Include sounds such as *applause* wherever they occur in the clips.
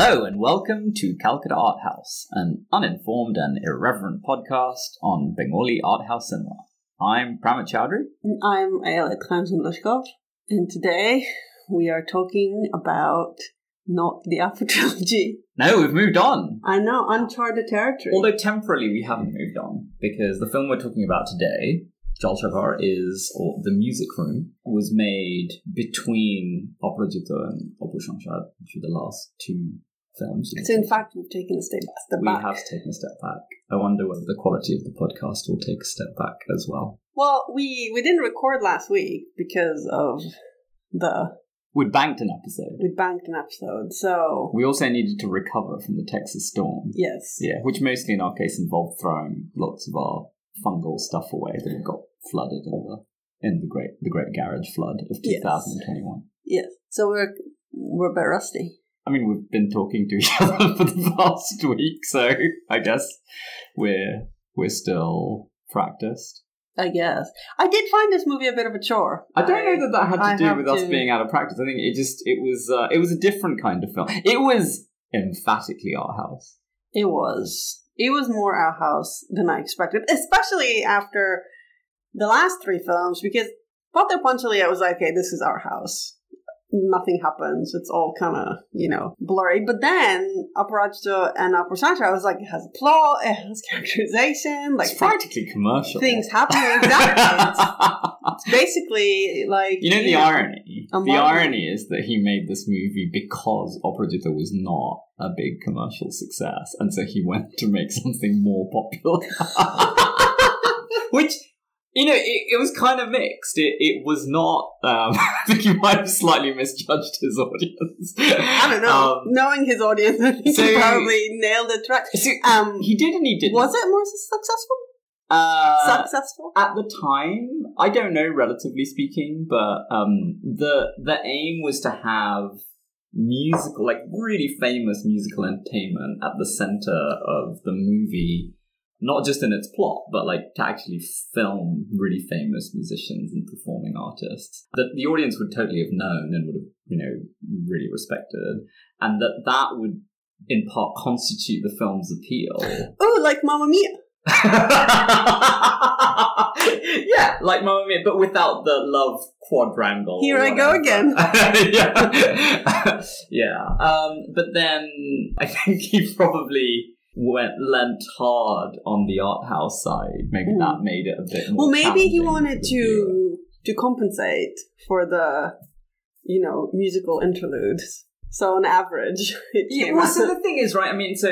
Hello and welcome to Calcutta Art House, an uninformed and irreverent podcast on Bengali art house cinema. I'm Pramit Chowdhury. And I'm Ayelet Khanzun and today we are talking about not the Apu *laughs* trilogy. No, we've moved on. I know, uncharted territory. Although temporarily we haven't moved on, because the film we're talking about today, Jalsaghar, is, or The Music Room, was made between Aparajita and Apur Sansar, which were the last two films. so in fact, we've taken a step, step we back. have taken a step back. I wonder whether the quality of the podcast will take a step back as well. Well, we we didn't record last week because of the We'd banked an episode. we banked an episode. So We also needed to recover from the Texas storm. yes, Yeah, which mostly in our case involved throwing lots of our fungal stuff away that had got flooded in the in the great the great garage flood of Yes. 2021. yes. So we're we're a bit rusty. I mean, we've been talking to each *laughs* other for the past week, so I guess we're we're still practiced. I guess I did find this movie a bit of a chore. I don't know that that had I to do have with us being out of practice. I think it just it was uh, it was a different kind of film. It was emphatically our house. It was. It was more our house than I expected, especially after the last three films, because Pather Panchali, I was like, okay, this is our house. Nothing happens. It's all kind of, you know, blurry. But then Aparajita and Apur Sansar, I was like, it has a plot, it has characterization, like it's practically commercial. things happen. Exactly. *laughs* it's basically like. You know the irony. The irony is that he made this movie because Aparajita was not a big commercial success, and so he went to make *laughs* something more popular. *laughs* Which, you know, it, it was kind of mixed. It, it was not. Um, *laughs* I think you might have slightly misjudged his audience. I don't know. Um, Knowing his audience, *laughs* think so- he probably nailed it right. so Um, he did and he didn't. was it more successful? Uh, successful? at the time, I don't know, relatively speaking, but um, the the aim was to have musical, like really famous musical entertainment at the center of the movie, not just in its plot, but like to actually film really famous musicians and performing artists that the audience would totally have known and would have, you know, really respected, and that that would in part constitute the film's appeal. *laughs* Oh, like Mamma Mia. *laughs* yeah, like Mamma Mia, but without the love quadrangle. Here I go again. *laughs* yeah, yeah. Um, but then I think he probably went lent hard on the art house side. Maybe Mm. that made it a bit more. Well, maybe he wanted viewer. to to compensate for the, you know, musical interludes. So on average, *laughs* it Yeah, well, so the thing is, right? I mean, so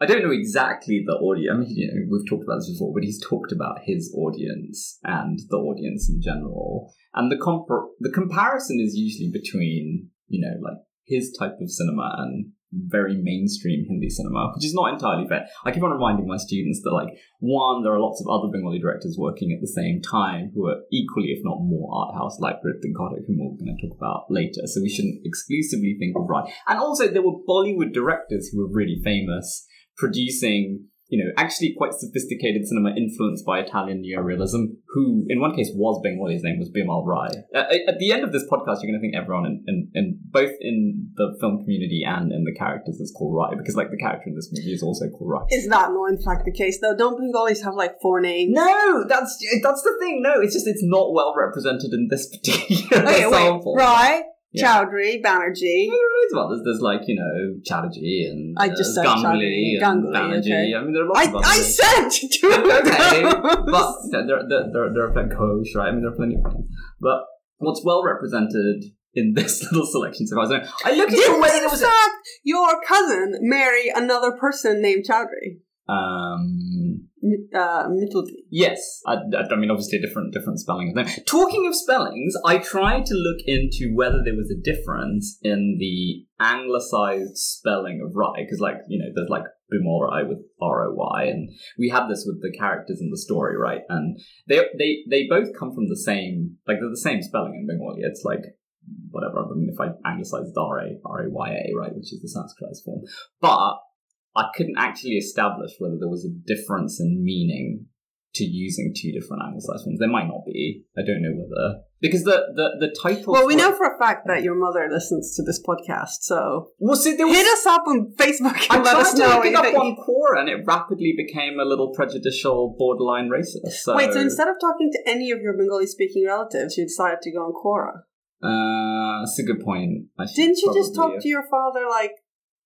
I don't know exactly the audience. I mean, you know, we've talked about this before, but he's talked about his audience and the audience in general, and the compar- the comparison is usually between you know like his type of cinema and very mainstream Hindi cinema, which is not entirely fair. I keep on reminding my students that like one, there are lots of other Bengali directors working at the same time who are equally, if not more, art house like Ritwik Ghatak, whom we're going to talk about later. So we shouldn't exclusively think of Rai. And also, there were Bollywood directors who were really famous producing. You know, actually quite sophisticated cinema influenced by Italian neorealism, who in one case was Bengali, his name was Bimal Roy. Uh, at the end of this podcast, you're going to think everyone in, in, in both in the film community and in the characters is called Rai, because like the character in this movie is also called Rai. is that not in fact the case though? Don't Bengalis have like four names? No, that's that's the thing. No, it's just it's not well represented in this particular Okay, wait. sample. Rai, Yeah. Chowdhury, Banerjee. There are loads of others. There's like you know Chatterjee and I just uh, said Ganguly and Ganguly, Banerjee. okay. I mean, there are lots I, of others. I said *laughs* two *laughs* okay, of them. but you know, there, there, there, there are plenty Ghosh, right? I mean, there are plenty of names. But what's well represented in *laughs* this little selection so far? I looked at Did the way in there was. fact your cousin marry another person named Chowdhury? Um, Uh. Yes, I, I mean obviously a different different spelling. of them. Talking of spellings, I tried to look into whether there was a difference in the anglicized spelling of Rai, because like you know there's like Bimal Roy with R O Y, and we have this with the characters in the story, right? And they they they both come from the same like they're the same spelling in Bengali. It's like whatever. I mean, if I anglicize R A R A Y A, right, which is the Sanskritized form, but I couldn't actually establish whether there was a difference in meaning to using two different anglicized forms. There might not be. I don't know whether because the the the title. Well, we know for a fact that your mother listens to this podcast, so Well, see, there was, hit us up on Facebook I and let us know what up on Quora, and it rapidly became a little prejudicial, borderline racist. So, Wait, so instead of talking to any of your Bengali-speaking relatives, you decided to go on Quora? uh, that's a good point. I Didn't you just talk to your father like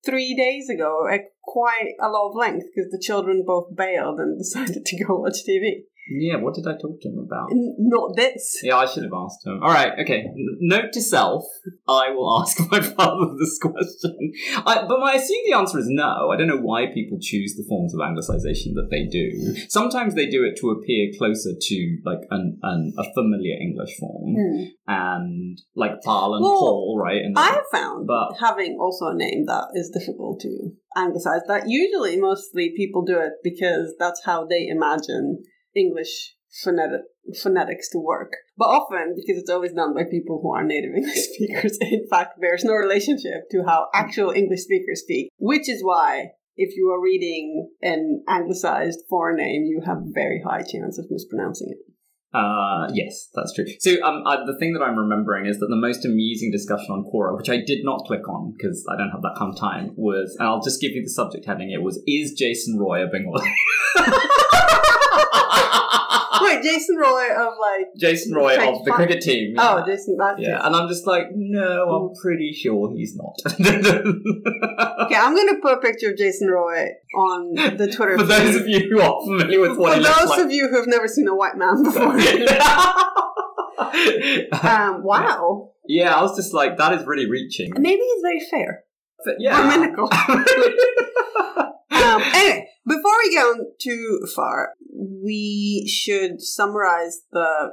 three days ago at quite a lot of length because the children both bailed and *laughs* decided to go watch TV? Yeah, what did I talk to him about? N- Not this. Yeah, I should have asked him. All right, okay. N- Note to self: I will ask *laughs* my father this question. I, but my, I assume the answer is no. I don't know why people choose the forms of anglicization that they do. Sometimes they do it to appear closer to like an, an a familiar English form, Hmm. and like Paul and Well, Paul, right? And I have found, But- having also a name that is difficult to anglicize, that usually mostly people do it because that's how they imagine English phonetic, phonetics to work. But often, because it's always done by people who are native *laughs* English speakers, in fact, there's no relationship to how actual English speakers speak, which is why. If you are reading an anglicized foreign name, you have a very high chance of mispronouncing it. Uh, yes, that's true. So, um, uh, the thing that I'm remembering is that the most amusing discussion on Quora, which I did not click on because I don't have that kind of time, was, and I'll just give you the subject heading. It was, "Is Jason Roy a Bengali?" *laughs* Wait, Jason Roy of like Jason Roy of the cricket team. oh. Jason. That's yeah, Jason. and I'm just like, no, I'm pretty sure he's not. *laughs* Okay, I'm gonna put a picture of Jason Roy on the Twitter. For those of you who are familiar with what For he looks those like. of you who have never seen a white man before. *laughs* um, wow. yeah, I was just like, that is really reaching. Maybe he's very fair. But yeah. Dominical. *laughs* Um, anyway, before we go too far, we should summarize the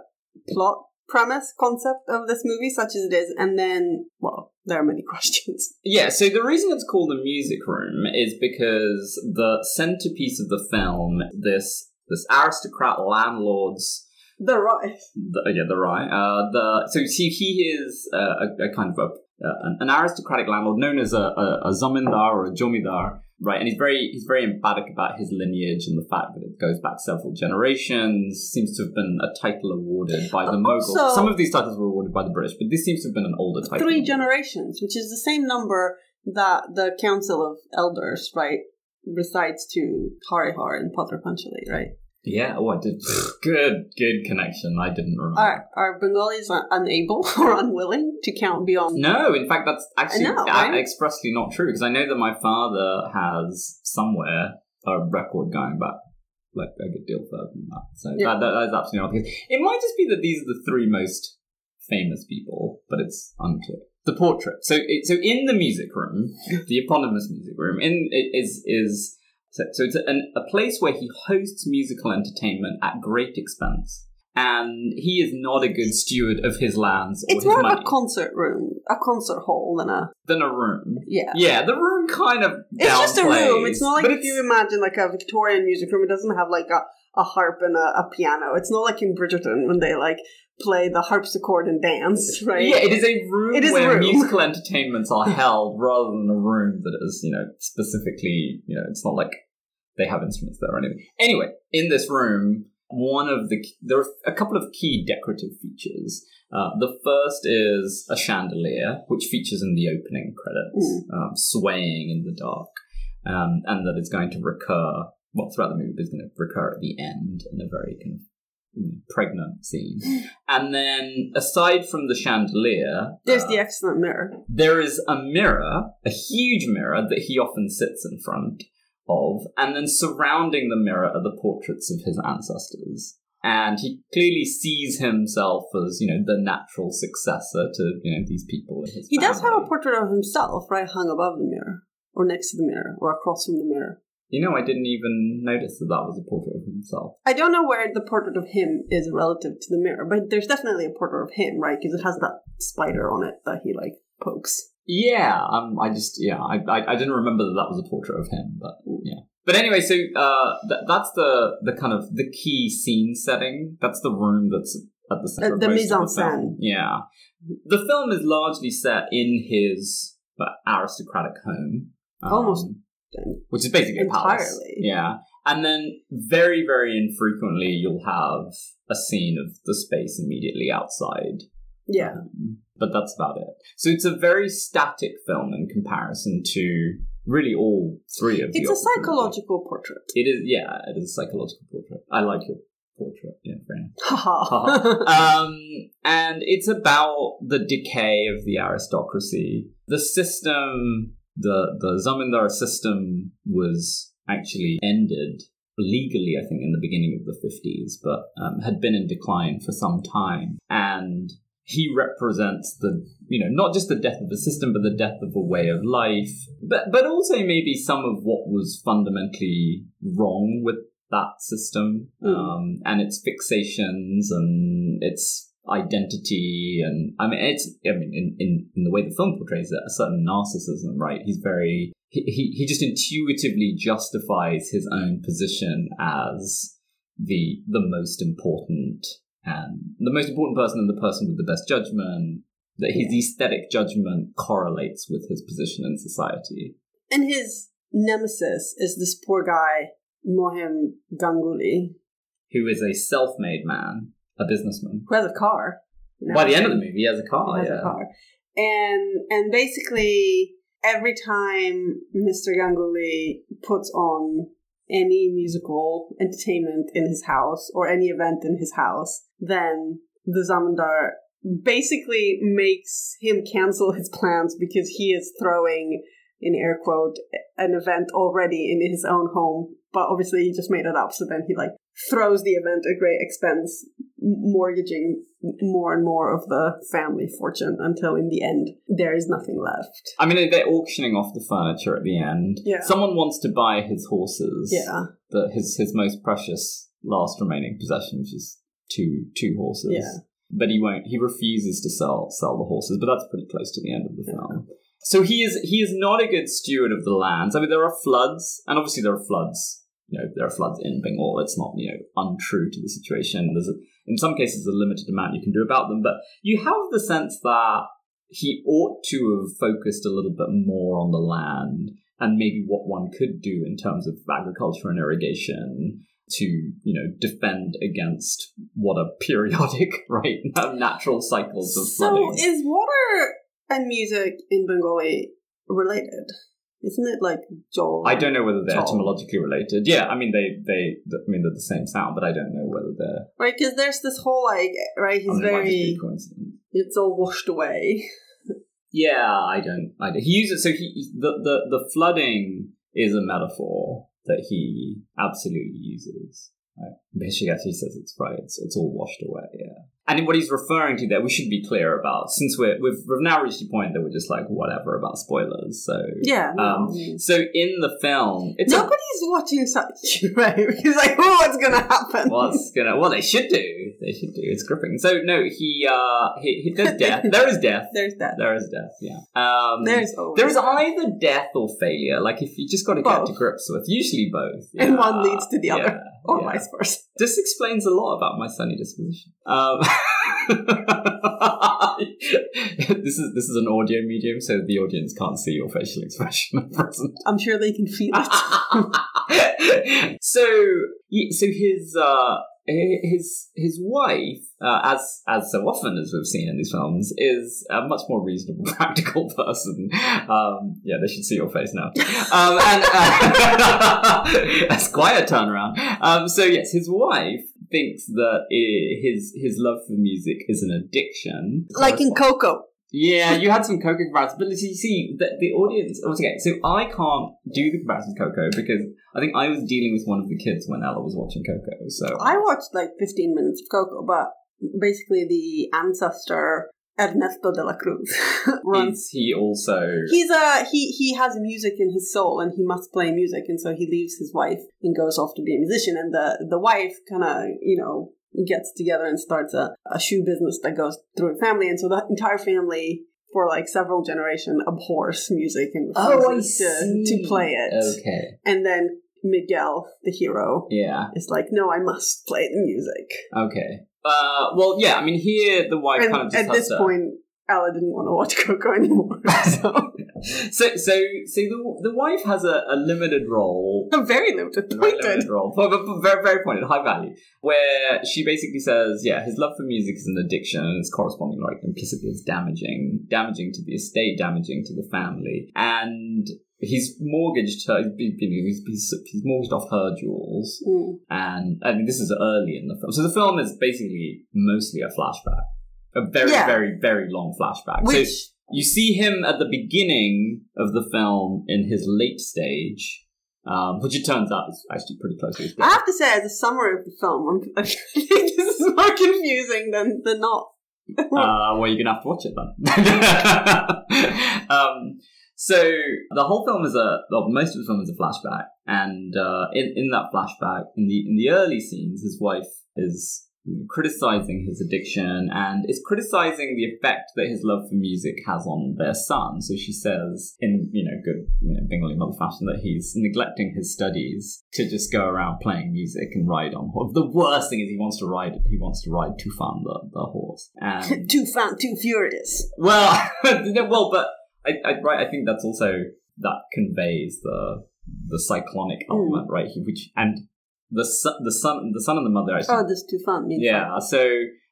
plot premise concept of this movie, such as it is, and then, well, there are many *laughs* questions. Yeah, so the reason it's called the music room is because the centerpiece of the film, this this aristocrat landlord's The right. the, yeah, the right. Uh, the so see, he is uh, a, a kind of a uh, an, an aristocratic landlord known as a, a, a zamindar or a jomidar, right? And he's very he's very emphatic about his lineage and the fact that it goes back several generations. Seems to have been a title awarded by the uh, Mughals. Also- Some of these titles were awarded by the British, but this seems to have been an older title. Three generations, which is the same number that the Council of Elders, right, recites to Harihar and Pather Panchali, right? Yeah. Oh, I did. *sighs* Good, good connection. I didn't remember. Are, are Bengalis unable *laughs* or unwilling to count beyond? No, in fact, that's actually know, uh, right? expressly not true because I know that my father has somewhere a record going back like a good deal further than that. So Yeah. that, that is absolutely not the case. It might just be that these are the three most famous people, but it's unclear. The portrait. So, it, so in the music room, *laughs* the eponymous music room, in it is is so, so it's an, a place where he hosts musical entertainment at great expense. And he is not a good steward of his lands or It's his more money of a concert room, a concert hall than a than a room. yeah. Yeah, the room kind of It's just a room. It's not like but if you imagine like a Victorian music room. It doesn't have like a, a harp and a, a piano. It's not like in Bridgerton when they like play the harpsichord and dance, *laughs* right? Yeah, it is a room It is a where room. musical entertainments are *laughs* held rather than a room that is, you know, specifically, you know, it's not like they have instruments there or anything. Anyway, in this room, one of the there are a couple of key decorative features. Uh, the first is a chandelier, which features in the opening credits, um, swaying in the dark, um, and that is going to recur. Well, throughout the movie, is going to recur at the end in a very kind of pregnant scene. *sighs* And then, aside from the chandelier, There's uh, the excellent mirror. there is a mirror, a huge mirror that he often sits in front of, and then surrounding the mirror are the portraits of his ancestors. And he clearly sees himself as, you know, the natural successor to, you know, these people in his He does have a portrait of himself, right, hung above the mirror, or next to the mirror, or across from the mirror. You know, I didn't even notice that that was a portrait of himself. I don't know where the portrait of him is relative to the mirror, but there's definitely a portrait of him, right? Because it has that spider on it that he like pokes. Yeah, um, I just yeah, I, I I didn't remember that that was a portrait of him, but yeah. But anyway, so uh, th- that's the the kind of the key scene setting. That's the room that's at the center. Uh, of the mise en scène. Yeah, the film is largely set in his uh, aristocratic home, um, Almost which is basically a palace. entirely. Yeah, And then very, very infrequently, you'll have a scene of the space immediately outside. Yeah. Um, but that's about it. So it's a very static film in comparison to really all three of the It's a psychological portrait. It is, yeah, it is a psychological portrait. I like your portrait, yeah. Haha. *laughs* um, and it's about the decay of the aristocracy. The system, the the zamindar system, was actually ended legally, I think, in the beginning of the fifties, but um, had been in decline for some time. And he represents the, you know, not just the death of the system, but the death of a way of life, but but also maybe some of what was fundamentally wrong with that system Mm. um, and its fixations and its identity and I mean it's I mean in, in, in the way the film portrays it a certain narcissism right he's very he, he, he just intuitively justifies his own position as the the most important and the most important person and the person with the best judgment that his aesthetic judgment correlates with his position in society and his nemesis is this poor guy, Mohim Ganguly, who is a self-made man a businessman who has a car. By the end of the movie, he has a car. He has yeah. a car. And and basically every time Mr. Ganguly puts on any musical entertainment in his house or any event in his house, then the Zamindar basically makes him cancel his plans because he is throwing in air quote an event already in his own home but obviously he just made it up so then he like throws the event at great expense mortgaging more and more of the family fortune until in the end there is nothing left I mean, they're auctioning off the furniture at the end. Yeah. Someone wants to buy his horses. yeah The, his his most precious last remaining possession, which is two two horses. Yeah. But he won't. He refuses to sell sell the horses. But that's pretty close to the end of the film. So he is he is not a good steward of the lands. I mean, there are floods, and obviously there are floods. You know, there are floods in Bengal. It's not you know untrue to the situation. There's a, in some cases a limited amount you can do about them, but you have the sense that he ought to have focused a little bit more on the land and maybe what one could do in terms of agriculture and irrigation to you know defend against what are periodic *laughs* right natural cycles of so flooding. is water and music in bengali related isn't it like joel I don't know whether they're Tall. etymologically related. Yeah, I mean they they I mean they're the same sound, but I don't know whether they're. right because there's this whole like right he's I mean, it might just be very it's all washed away Yeah, I don't. I don't. He uses so he the, the the flooding is a metaphor that he absolutely uses. Basically, as he says, it's right. It's it's all washed away. Yeah. And what he's referring to there, we should be clear about, since we're we've, we've now reached a point that we're just like whatever about spoilers. So yeah Um, so in the film, it's nobody's watching such *laughs* right because like oh what's gonna happen What's gonna? Well, they should do. They should do. It's gripping. So no, he uh, he, he there's *laughs* death. There is death. there's death. There is death. Yeah. Um, there's always there is either death or failure. Like if you just got to get to grips with, usually both. And one leads to the other, or yeah. vice versa This explains a lot about my sunny disposition. Um, *laughs* *laughs* this is this is an audio medium, so the audience can't see your facial expression at present. i'm sure they can feel it. *laughs* So so his uh his his wife uh, as as so often as we've seen in these films is a much more reasonable *laughs* practical person. Um yeah they should see your face now. Um and uh, that's quite a turnaround. Um so yes his wife thinks that i his his love for music is an addiction like in coco yeah, you had some Coco comparisons, but you see, the, the audience. Oh, Once again, so I can't do the comparison with Coco because I think I was dealing with one of the kids when Ella was watching Coco. So I watched like 15 minutes of Coco, but basically the ancestor Ernesto de la Cruz *laughs* runs. is he also? He's a he. He has music in his soul, and he must play music, and so he leaves his wife and goes off to be a musician. And the the wife kind of you know gets together and starts a, a shoe business that goes through the family, and so the entire family for like several generations abhors music and oh, refuses to, to play it. Okay, And then Miguel, the hero, yeah, is like, no, I must play the music. okay. Uh, well, yeah. I mean, here the wife And kind of just at this to- point, Ella didn't want to watch Coco anymore. *laughs* So So, so, so the, the wife has a, a limited role a very limited, very limited role, but, but very, very pointed, high value, where she basically says, yeah, his love for music is an addiction, and it's corresponding, like, implicitly, it's damaging, damaging to the estate, damaging to the family, and he's mortgaged her, he's, he's, he's, mortgaged off her jewels, Mm. and I mean, this is early in the film, so the film is basically mostly a flashback, a very, Yeah. very, very long flashback. Which so you see him at the beginning of the film in his late stage, um, which it turns out is actually pretty close to his death. I have to say, as a summary of the film, I'm, *laughs* I think this is more confusing than than not. uh, well, you're gonna have to watch it then. *laughs* um, so the whole film is a, well, most of the film is a flashback, and uh, in in that flashback, in the in the early scenes, his wife is criticizing his addiction and is criticizing the effect that his love for music has on their son. So she says, in you know good you know, Bengali mother fashion, that he's neglecting his studies to just go around playing music and ride on. horse. The worst thing is he wants to ride. He wants to ride Tufan, the the horse, and *laughs* too fun, too furious. well, *laughs* well, but I, I, right, I think that's also that conveys the the cyclonic Mm. element, right? He, which and the son, the son, the son and the mother actually. Oh, this too fun. yeah. So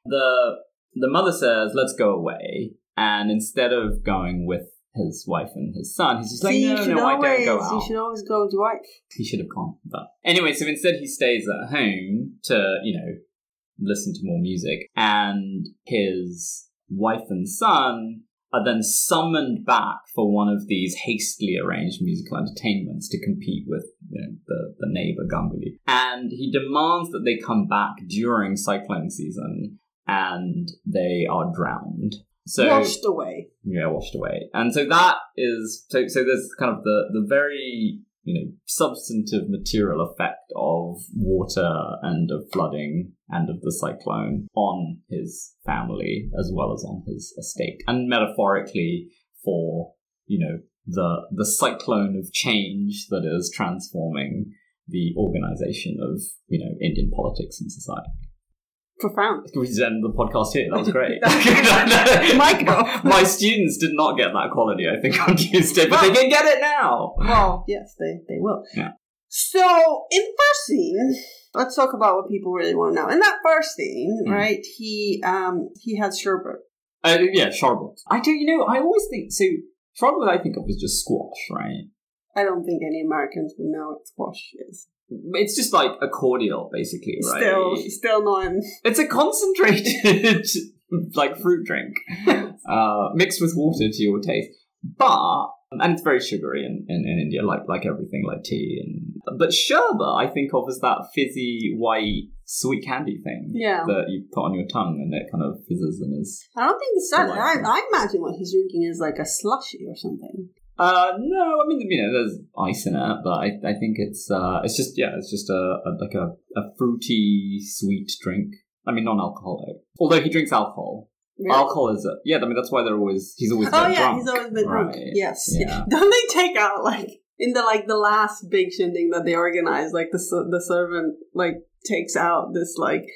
the the mother says, "Let's go away," and instead of going with his wife and his son, he's just like, See, "No, you should no, I don't go out." you should always go with your wife. He should have gone. But anyway, so instead he stays at home to, you know, listen to more music. And his wife and son are then summoned back for one of these hastily arranged musical entertainments to compete with you know, the, the neighbor Ganguly. And he demands that they come back during cyclone season and they are drowned. So Washed away. yeah, washed away. And so that is so so there's kind of the the very you know substantive material effect of water and of flooding and of the cyclone on his family as well as on his estate and metaphorically for you know the the cyclone of change that is transforming the organization of you know Indian politics and society. Profound. We just end the podcast here. That was great. *laughs* *laughs* Mic drop. *laughs* My students did not get that quality, I think, on Tuesday, but they can get it now. Well, yes, they, they will. Yeah. So, in the first scene, let's talk about what people really want to know. In that first scene, Mm. right, he um he has sherbet. Uh, yeah, sharbat. I do, you know, I always think, so sharbat I think of as just squash, right? I don't think any Americans would know what squash is. It's just like a cordial, basically, right? Still, still non. It's a concentrated, *laughs* like, fruit drink, *laughs* uh, mixed with water to your taste. But, and it's very sugary in, in, in India, like like everything, like tea. and But sherbet, I think of as that fizzy, white, sweet candy thing. Yeah. That you put on your tongue and it kind of fizzes and is I don't think it's that. I, I imagine what he's drinking is like a slushy or something. Uh, no, I mean, you know, there's ice in it, but I, I think it's, uh, it's just, yeah, it's just a, a like a, a fruity, sweet drink. I mean, non-alcoholic. Although he drinks alcohol. Really? Alcohol is, a, yeah, I mean, that's why they're always, he's always Oh yeah, drunk. he's always been drunk. Right. Yes. Yeah. *laughs* Don't they take out like in the like the last big shindig that they organize? Like the the servant like takes out this like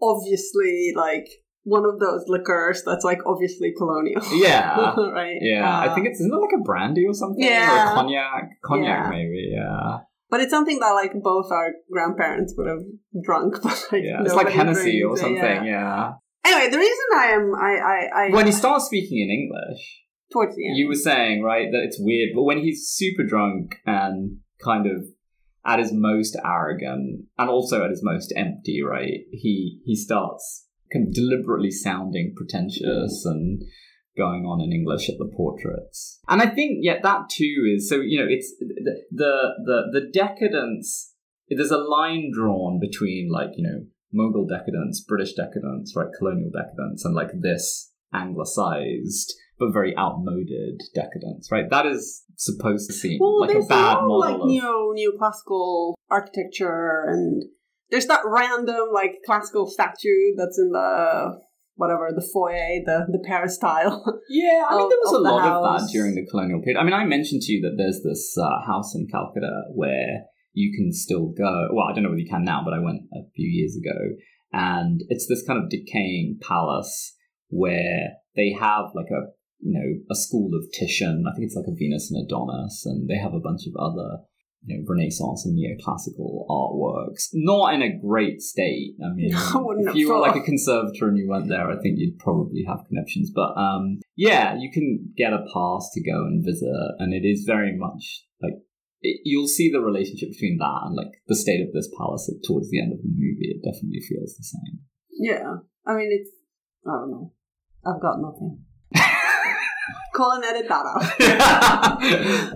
obviously like one of those liquors that's like obviously colonial. Yeah. *laughs* right. Yeah, Uh, I think it's, isn't it like a brandy or something? Or Yeah. a cognac? Cognac, Yeah. maybe, yeah. But it's something that like both our grandparents would have drunk, *laughs* but like Yeah, it's like Hennessy or drinks it, something, yeah. yeah. Anyway, the reason I am I I, I When he starts speaking in English, towards the end. You were saying, right, that it's weird, but when he's super drunk and kind of at his most arrogant and also at his most empty, right, he he starts deliberately sounding pretentious and going on in English at the portraits. And I think, yeah, that too is so, you know, it's the the the, decadence there's a line drawn between like, you know, Mughal decadence, British decadence, right, colonial decadence, and like this anglicized but very outmoded decadence, right? That is supposed to seem Well, like a bad no, model like of neo neoclassical architecture, and there's that random like classical statue that's in the whatever the foyer, the the peristyle. *laughs* Yeah, I mean, of- there was a lot of that during the colonial period. I mean, I mentioned to you that there's this uh, house in Calcutta where you can still go. Well, I don't know whether you can now, but I went a few years ago, and it's this kind of decaying palace where they have like a you know a school of Titian. I think it's like a Venus and Adonis, and they have a bunch of other you know Renaissance and neoclassical artworks. Not in a great state. I mean, *laughs* I if you were like a conservator and you went there, I think you'd probably have connections. But um, yeah, you can get a pass to go and visit, and it is very much like it, you'll see the relationship between that and like the state of this palace towards the end of the movie. It definitely feels the same. Yeah. I mean, it's. I don't know. I've got nothing. And edit that out.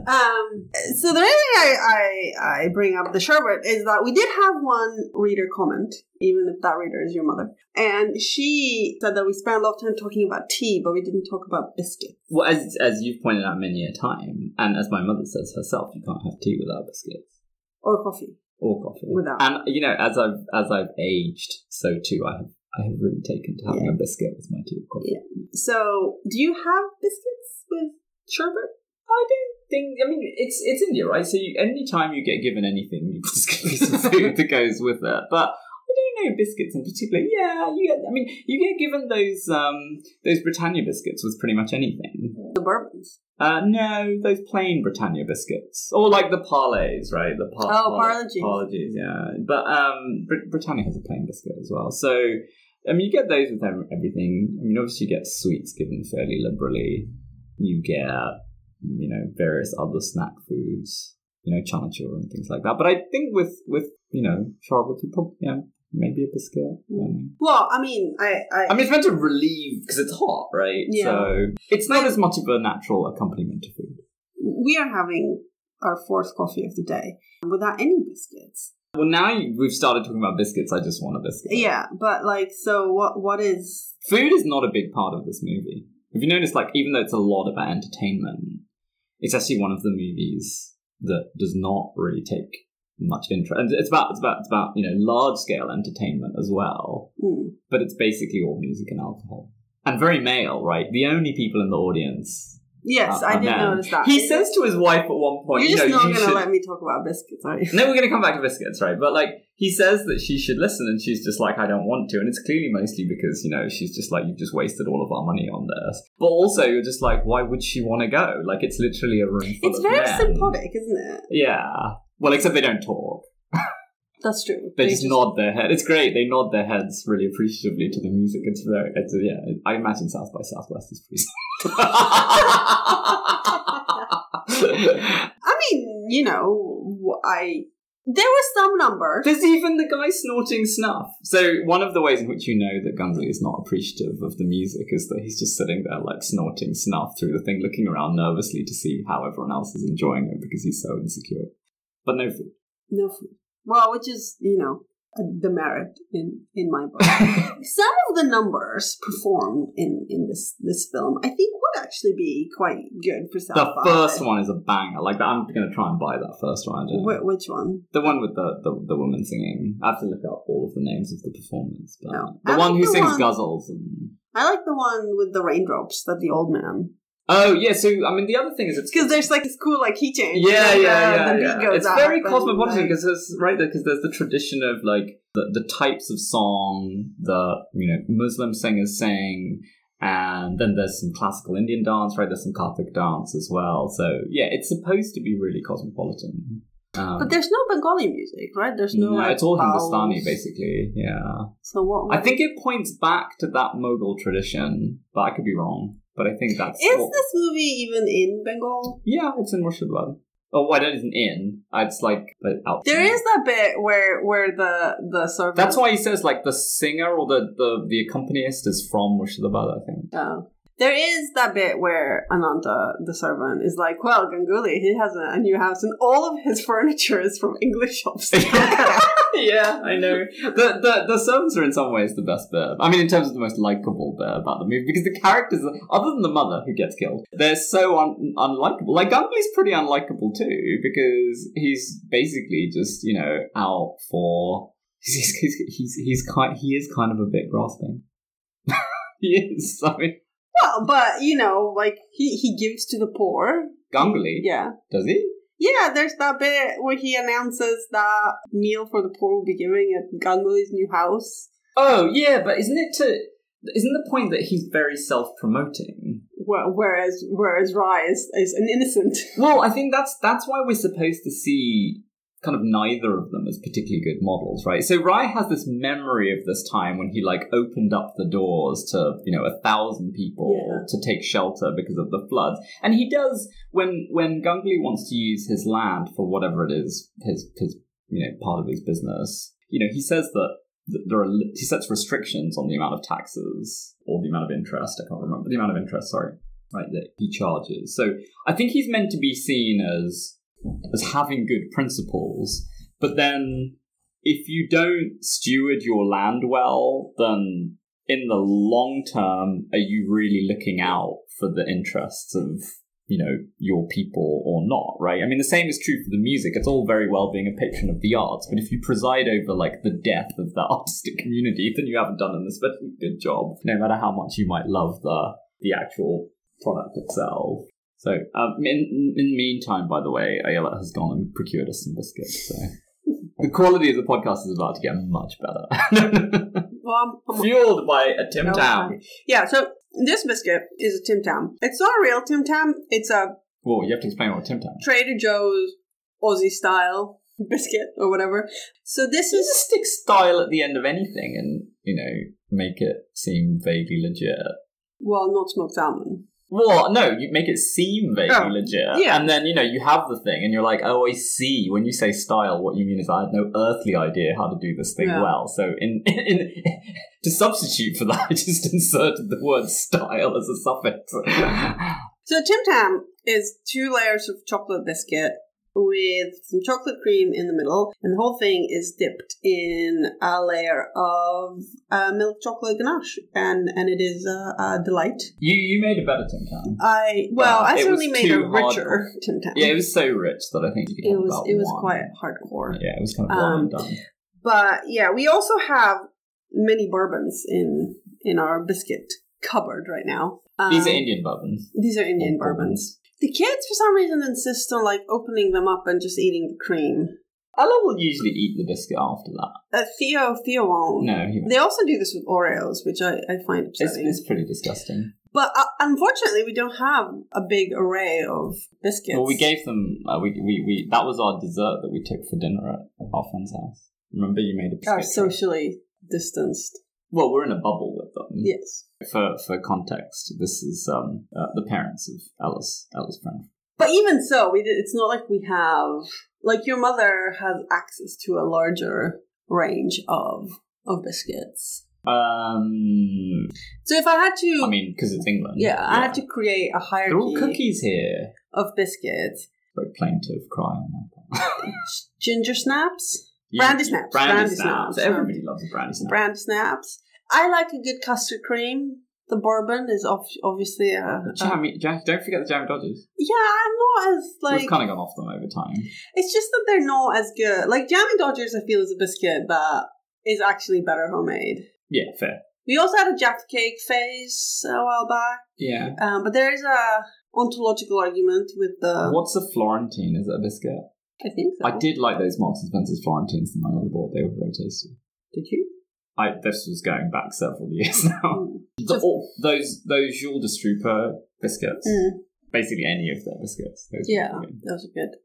Um, so the reason I, I, I bring up the sherbet is that we did have one reader comment, even if that reader is your mother, and she said that we spent a lot of time talking about tea, but we didn't talk about biscuits well, as as you've pointed out many a time, and as my mother says herself, you can't have tea without biscuits or coffee. or coffee. Without. And you know, as I've as I've aged, so too I have I have really taken to having Yeah. a biscuit with my tea coffee. Yeah. So, do you have biscuits with sherbet? I don't think. I mean, it's it's India, right? So you, anytime you get given anything, you just me some *laughs* food that goes with it. But I don't know biscuits in particular. Yeah, you get. I mean, you get given those um those Britannia biscuits with pretty much anything. The bourbons. Uh, no, those plain Britannia biscuits, or like the Parles, right? The par- Oh, par-. Parle-Gs, yeah. But um, Brit- Britannia has a plain biscuit as well. So, I mean, you get those with everything. I mean, obviously, you get sweets given fairly liberally. You get, you know, various other snack foods, you know, chanachur and things like that. But I think with with you know, Charlotte, you probably yeah, maybe a biscuit. Well, I mean, I, I, I mean, it's meant to relieve because it's hot, right? Yeah. So it's not as much of a natural accompaniment to food. we are having our fourth coffee of the day without any biscuits. Well, now you, we've started talking about biscuits. I just want a biscuit. Yeah, but like, so what? What is? Food is not a big part of this movie. If you notice, like, even though it's a lot about entertainment, it's actually one of the movies that does not really take much interest. And it's about it's about it's about you know large scale entertainment as well. Hmm. But it's basically all music and alcohol, and very male, right? The only people in the audience. Yes, are- I did men. notice that. He says to his wife at one point, "You're you just know, not you gonna should- let me talk about biscuits, are you?" No, we're going to come back to biscuits, right? But like, he says that she should listen, and she's just like, I don't want to. And it's clearly mostly because, you know, she's just like, you've just wasted all of our money on this. But also, you're just like, why would she want to go? Like, it's literally a room full It's very men. sympathetic, isn't it? Yeah. Well, except they don't talk. That's true. They, just, nod their head. It's great. They nod their heads really appreciatively to the music. It's very, it's, yeah. I imagine South by Southwest is pretty. *laughs* I mean, you know, I there was some number. There's even the guy snorting snuff. So one of the ways in which you know that Ganguly is not appreciative of the music is that he's just sitting there like snorting snuff through the thing, looking around nervously to see how everyone else is enjoying it because he's so insecure. But no food. No food. Well, which is you know a demerit in in my book. *laughs* some of the numbers performed in in this this film, I think, would actually be quite good for South The by. first one is a banger. Like I'm going to try and buy that first one. I don't. Wh- which one? The one with the, the, the woman singing. I have to look up all of the names of the performers. But No. The I one like who the sings one- ghazals and. I like the one with the raindrops that the old man. Oh yeah, so I mean the other thing is it's Because there's like this cool like key change. Yeah, yeah, uh, yeah, yeah. It's very cosmopolitan like- because there's right there because there's the tradition of like the, the types of song that you know Muslim singers sing, and then there's some classical Indian dance, right? There's some Kathak dance as well. So yeah, it's supposed to be really cosmopolitan. Um, But there's no Bengali music, right? There's no. no, like, it's all vowels. Hindustani basically. Yeah, So what? I think it points back to that Mughal tradition, but I could be wrong. But I think that's is what- this movie even in Bengal? yeah, it's in Murshidabad. Oh, why that isn't in? Uh, it's like but out. There is that bit where where the the servant. That's why he says like the singer or the the, the accompanist is from Murshidabad, I think. Oh. There is that bit where Ananta, the servant, is like, "Well, Ganguly, he has a, a new house, and all of his *laughs* furniture is from English shops." *laughs* yeah, I know. The, the the servants are in some ways the best bit. I mean, in terms of the most likable bit about the movie, because the characters, other than the mother who gets killed, they're so un- unlikable. Like Ganguly's pretty unlikable too, because he's basically just you know out for. He's he's he's, he's kind he is kind of a bit grasping. *laughs* he is. I mean, well, but you know, like he he gives to the poor. Ganguly, Yeah, does he? yeah. There's that bit where he announces that meal for the poor will be giving at Ganguly's new house. Oh yeah, but isn't it to isn't the point that he's very self-promoting? Wh- Whereas whereas Rye is, is an innocent. *laughs* Well, I think that's that's why we're supposed to see kind of neither of them as particularly good models, right? So Rye has this memory of this time when he like opened up the doors to, you know, a thousand people Yeah. to take shelter because of the floods. And he does when when Ganguly wants to use his land for whatever it is, his his you know, part of his business. You know, he says that that there are he sets restrictions on the amount of taxes or the amount of interest. I can't remember the amount of interest. Sorry, right that he charges. So I think he's meant to be seen as as having good principles, but then if you don't steward your land well, then in the long term, are you really looking out for the interests of you know your people or not right? I mean the same is true for the music. It's all very well being a patron of the arts but if you preside over like the death of the *laughs* artistic community then you haven't done an especially good job no matter how much you might love the the actual product itself so um, in, in the meantime by the way ayala has gone and procured us some biscuits so *laughs* the quality of the podcast is about to get much better *laughs* Well, I'm- I'm- fueled by a tim No, tam yeah. So this biscuit is a Tim Tam. It's not a real Tim Tam. It's a well you have to explain what a tim tam Trader Joe's Aussie style biscuit or whatever. So this You is just stick style at the end of anything and, you know, make it seem vaguely legit. well, not smoked salmon. Well, no, you make it seem vaguely Oh, legit. yeah. And then, you know, you have the thing and you're like, oh, I see. When you say style, what you mean is I had no earthly idea how to do this thing Yeah. well. So, in, *laughs* in *laughs* to substitute for that, *laughs* I just inserted the word style as a suffix. So Tim Tam is two layers of chocolate biscuit with some chocolate cream in the middle, and the whole thing is dipped in a layer of uh, milk chocolate ganache, and and it is a, a delight. you you made a better Tim Tam. I well, Yeah, I certainly made a richer Tim Tam. Yeah, it was so rich that I think you could it was it was one. quite hardcore. Yeah, it was kind of Um, and done. But yeah, we also have many bourbons in in our biscuit cupboard right now. Um, These are Indian bourbons. These are Indian bourbons. The kids, for some reason, insist on like opening them up and just eating the cream. Ella will usually eat the biscuit after that. Uh, Theo, Theo won't. No, he They also do this with Oreos, which I, I find it's, upsetting. it's pretty disgusting. But uh, unfortunately, we don't have a big array of biscuits. Well, we gave them. Uh, we, we we that was our dessert that we took for dinner at our friend's house. Remember, you made a biscuit. socially distanced. Well, we're in a bubble. Yes. For for context, this is um uh, the parents of Alice Ella's friend. But even so, we did, it's not like we have like your mother has access to a larger range of of biscuits. Um, So if I had to, I mean, because it's England. yeah, I had to create a hierarchy They're all cookies here. of biscuits. Very plaintive cry on my part. Ginger snaps, Yeah, Brandy snaps, Brandy, brandy snaps. snaps. Everybody loves a brandy snap. brand snaps. I like a good custard cream. The bourbon is ob- obviously a, Jammy, Jam- don't forget the Jammy Dodgers. yeah. I'm not as like We've kind of gone off them over time. it's just that they're not as good. Like Jammy Dodgers, I feel is a biscuit that is actually better homemade. Yeah, fair. We also had a Jaffa cake phase a while back, Yeah. um, but there is a ontological argument with the. What's a Florentine? Is it a biscuit? I think so. I did like those Marks and Spencer's Florentines that my mother bought. They were very tasty. Did you? I this was going back several *laughs* years now. Mm. The- all- those those Jules Destrooper biscuits, Mm, basically any of their biscuits. Those yeah, those are good.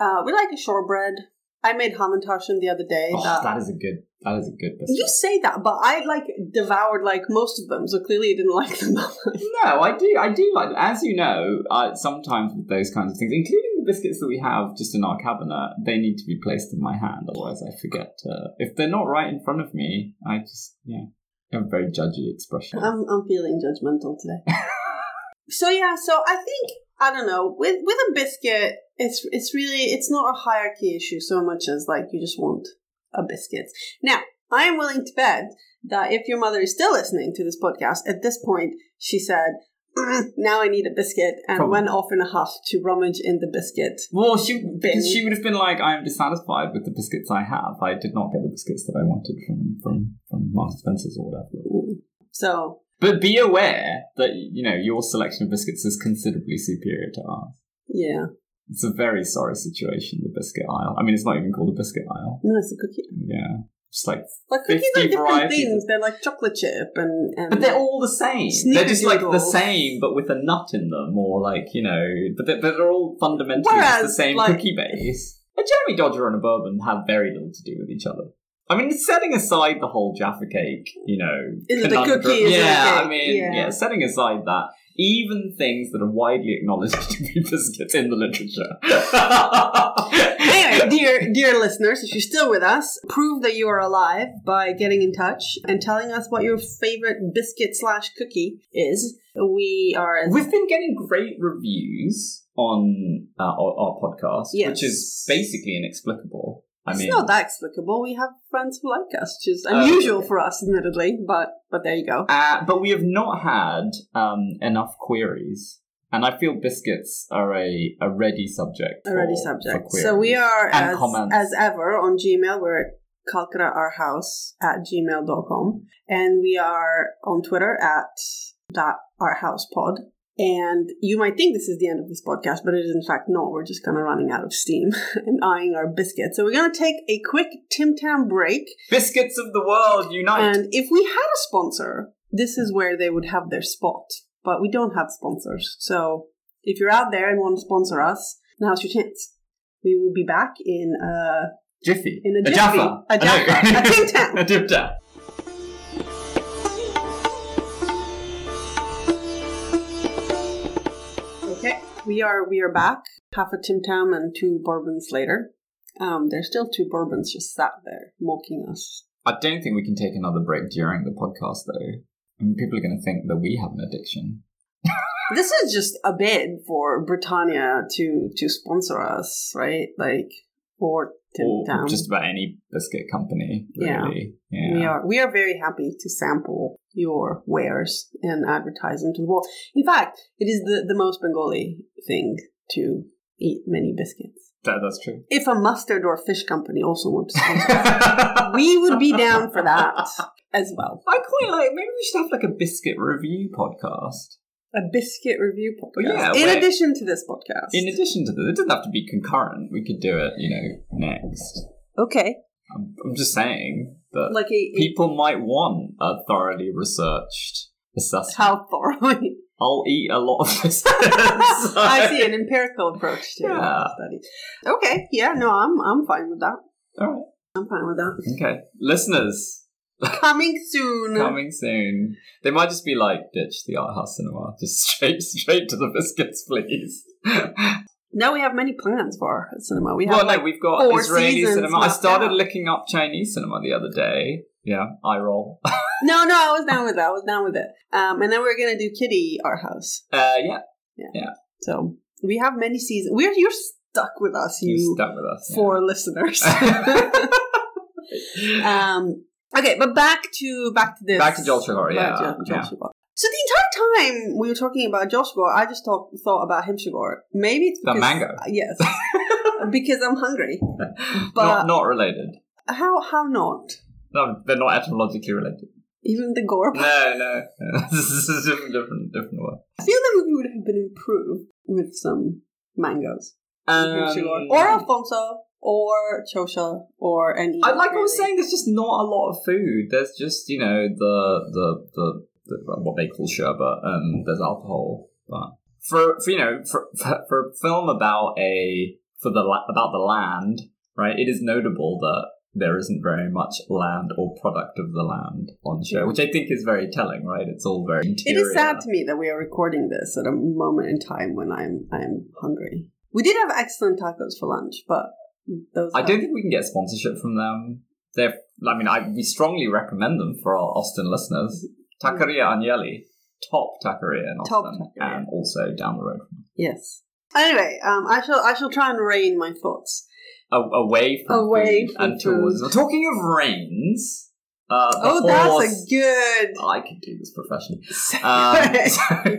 Uh, we like a shortbread. I made hamantaschen the other day. Oh, that- that is a good. That is a good biscuit. You say that, but I like devoured like most of them, so clearly you didn't *laughs* like them. No, I do. I do like. As you know, uh, sometimes with those kinds of things, including biscuits that we have just in our cabinet, they need to be placed in my hand. Otherwise, I forget. To, if they're not right in front of me, I just yeah, have a very judgy expression. I'm I'm feeling judgmental today. *laughs* so yeah, so I think I don't know with with a biscuit, it's it's really it's not a hierarchy issue so much as like you just want a biscuit. Now I am willing to bet that if your mother is still listening to this podcast at this point, she said. "Mm, now I need a biscuit, and Probably. went off in a huff to rummage in the biscuit. Well, she Bin. she would have been like, "I am dissatisfied with the biscuits I have. I did not get the biscuits that I wanted from from from Marks Spencer's or whatever." Mm. So But be aware that you know your selection of biscuits is considerably superior to ours. yeah, It's a very sorry situation, the biscuit aisle. I mean, it's not even called a biscuit aisle. no, it's a cookie. Yeah, Just like, Like cookies 50 are different varieties things. They're like chocolate chip and, and but they're all the same. they're just like the same, but with a nut in them, or like you know. But they're, but they're all fundamentally just the same like- cookie base. A Jammy Dodger and a bourbon have very little to do with each other. I mean, setting aside the whole Jaffa cake, you know, Is it a cookie? Is it a yeah? I mean, Yeah. yeah. setting aside that, even things that are widely acknowledged *laughs* to be biscuits in the literature. *laughs* dear dear listeners, if you're still with us, prove that you are alive by getting in touch and telling us what your favorite biscuit slash cookie is. We are We've been getting great reviews on uh, our, our podcast, Yes. which is basically inexplicable. I mean, it's not that explicable. We have friends who like us, which is Oh, unusual okay. for us, admittedly. But but there you go. uh, but we have not had um, enough queries, and I feel biscuits are a, a ready subject. A ready subject. So we are as, comments. as ever on Gmail. We're at kalkaraourhouse at gmail.com. And we are on Twitter at dot ourhousepod. And you might think this is the end of this podcast, but it is in fact not. We're just kind of running out of steam *laughs* and eyeing our biscuits. So we're going to take a quick Tim Tam break. biscuits of the world unite. And if we had a sponsor, this is where they would have their spot. But we don't have sponsors. So if you're out there and want to sponsor us, now's your chance. We will be back in a Jiffy, in a a jiffy. Jaffa, A Jaffa. A *laughs* Tim Tam. a Tim Tam. Okay, we are we are back. Half a Tim Tam and two bourbons later. Um, there's still two bourbons just sat there mocking us. I don't think we can take another break during the podcast, though. I mean, people are going to think that we have an addiction. *laughs* This is just a bid for Britannia to to sponsor us, right? Like or Tim just about any biscuit company, Yeah. really. Yeah. We are we are very happy to sample your wares and advertise them to the world. In fact, it is the, the most Bengali thing to eat many biscuits. That, that's true. If a mustard or fish company also wants to sponsor us, we would be down for that as well. I quite like. Maybe we should have like a biscuit review podcast. A biscuit review podcast. yeah, in wait. addition to this podcast. In addition to this, it doesn't have to be concurrent. We could do it, you know, next. okay. I'm, I'm just saying that Like a, a people might want a thoroughly researched assessment. how thoroughly I'll eat a lot of this. *laughs* *laughs* I see an empirical approach to Yeah. studies. Okay, yeah, no, I'm I'm fine with that. All right. I'm fine with that. Okay, listeners, *laughs* Coming soon. coming soon. They might just be like, ditch the art house cinema, just straight, straight to the biscuits, please. Now we have many plans for our cinema. We have well, like, no, we've got Israeli cinema. I started looking up Chinese cinema the other day. Yeah, I roll. Uh, no, no, I was down with that. I was down with it. Um, and then we're gonna do Kitty Our House. yeah, Yeah. So we have many seasons. We're you're stuck with us, you you stuck with us. yeah. four listeners. *laughs* um, okay, but back to back to this. Back to Sugar, yeah, to yeah. So the entire time we were talking about Sugar, I just thought thought about him Sugar. Maybe it's The because, mango. *laughs* Yes, *laughs* because I'm hungry. not, But not related. how how not? No, they're not etymologically related. Even the gore. No, no, no. *laughs* this is a different, different, different word. I feel the movie would have been improved with some mangoes. Um, Or Alphonso, or Chosha, or any. I like I was saying. There's just not a lot of food. There's just you know the the the, the what they call sherbet, and there's alcohol. But for, for you know for, for for a film about a for the la- about the land, right? It is notable that there isn't very much land or product of the land on show, which I think is very telling, right? It's all very It interior. is sad to me that we are recording this at a moment in time when I'm I'm hungry. We did have excellent tacos for lunch, but those I don't think we can get sponsorship from them. They're, I mean, I, we strongly recommend them for our Austin listeners. Taqueria Agnelli, top taqueria in Top Austin, taqueria. and also down the road yes. Anyway, um, I shall I shall try and rein my thoughts. A, away from Away food from and food. Talking of rains, uh, the Oh, that's a good. I could do this professionally. *laughs* Um, so,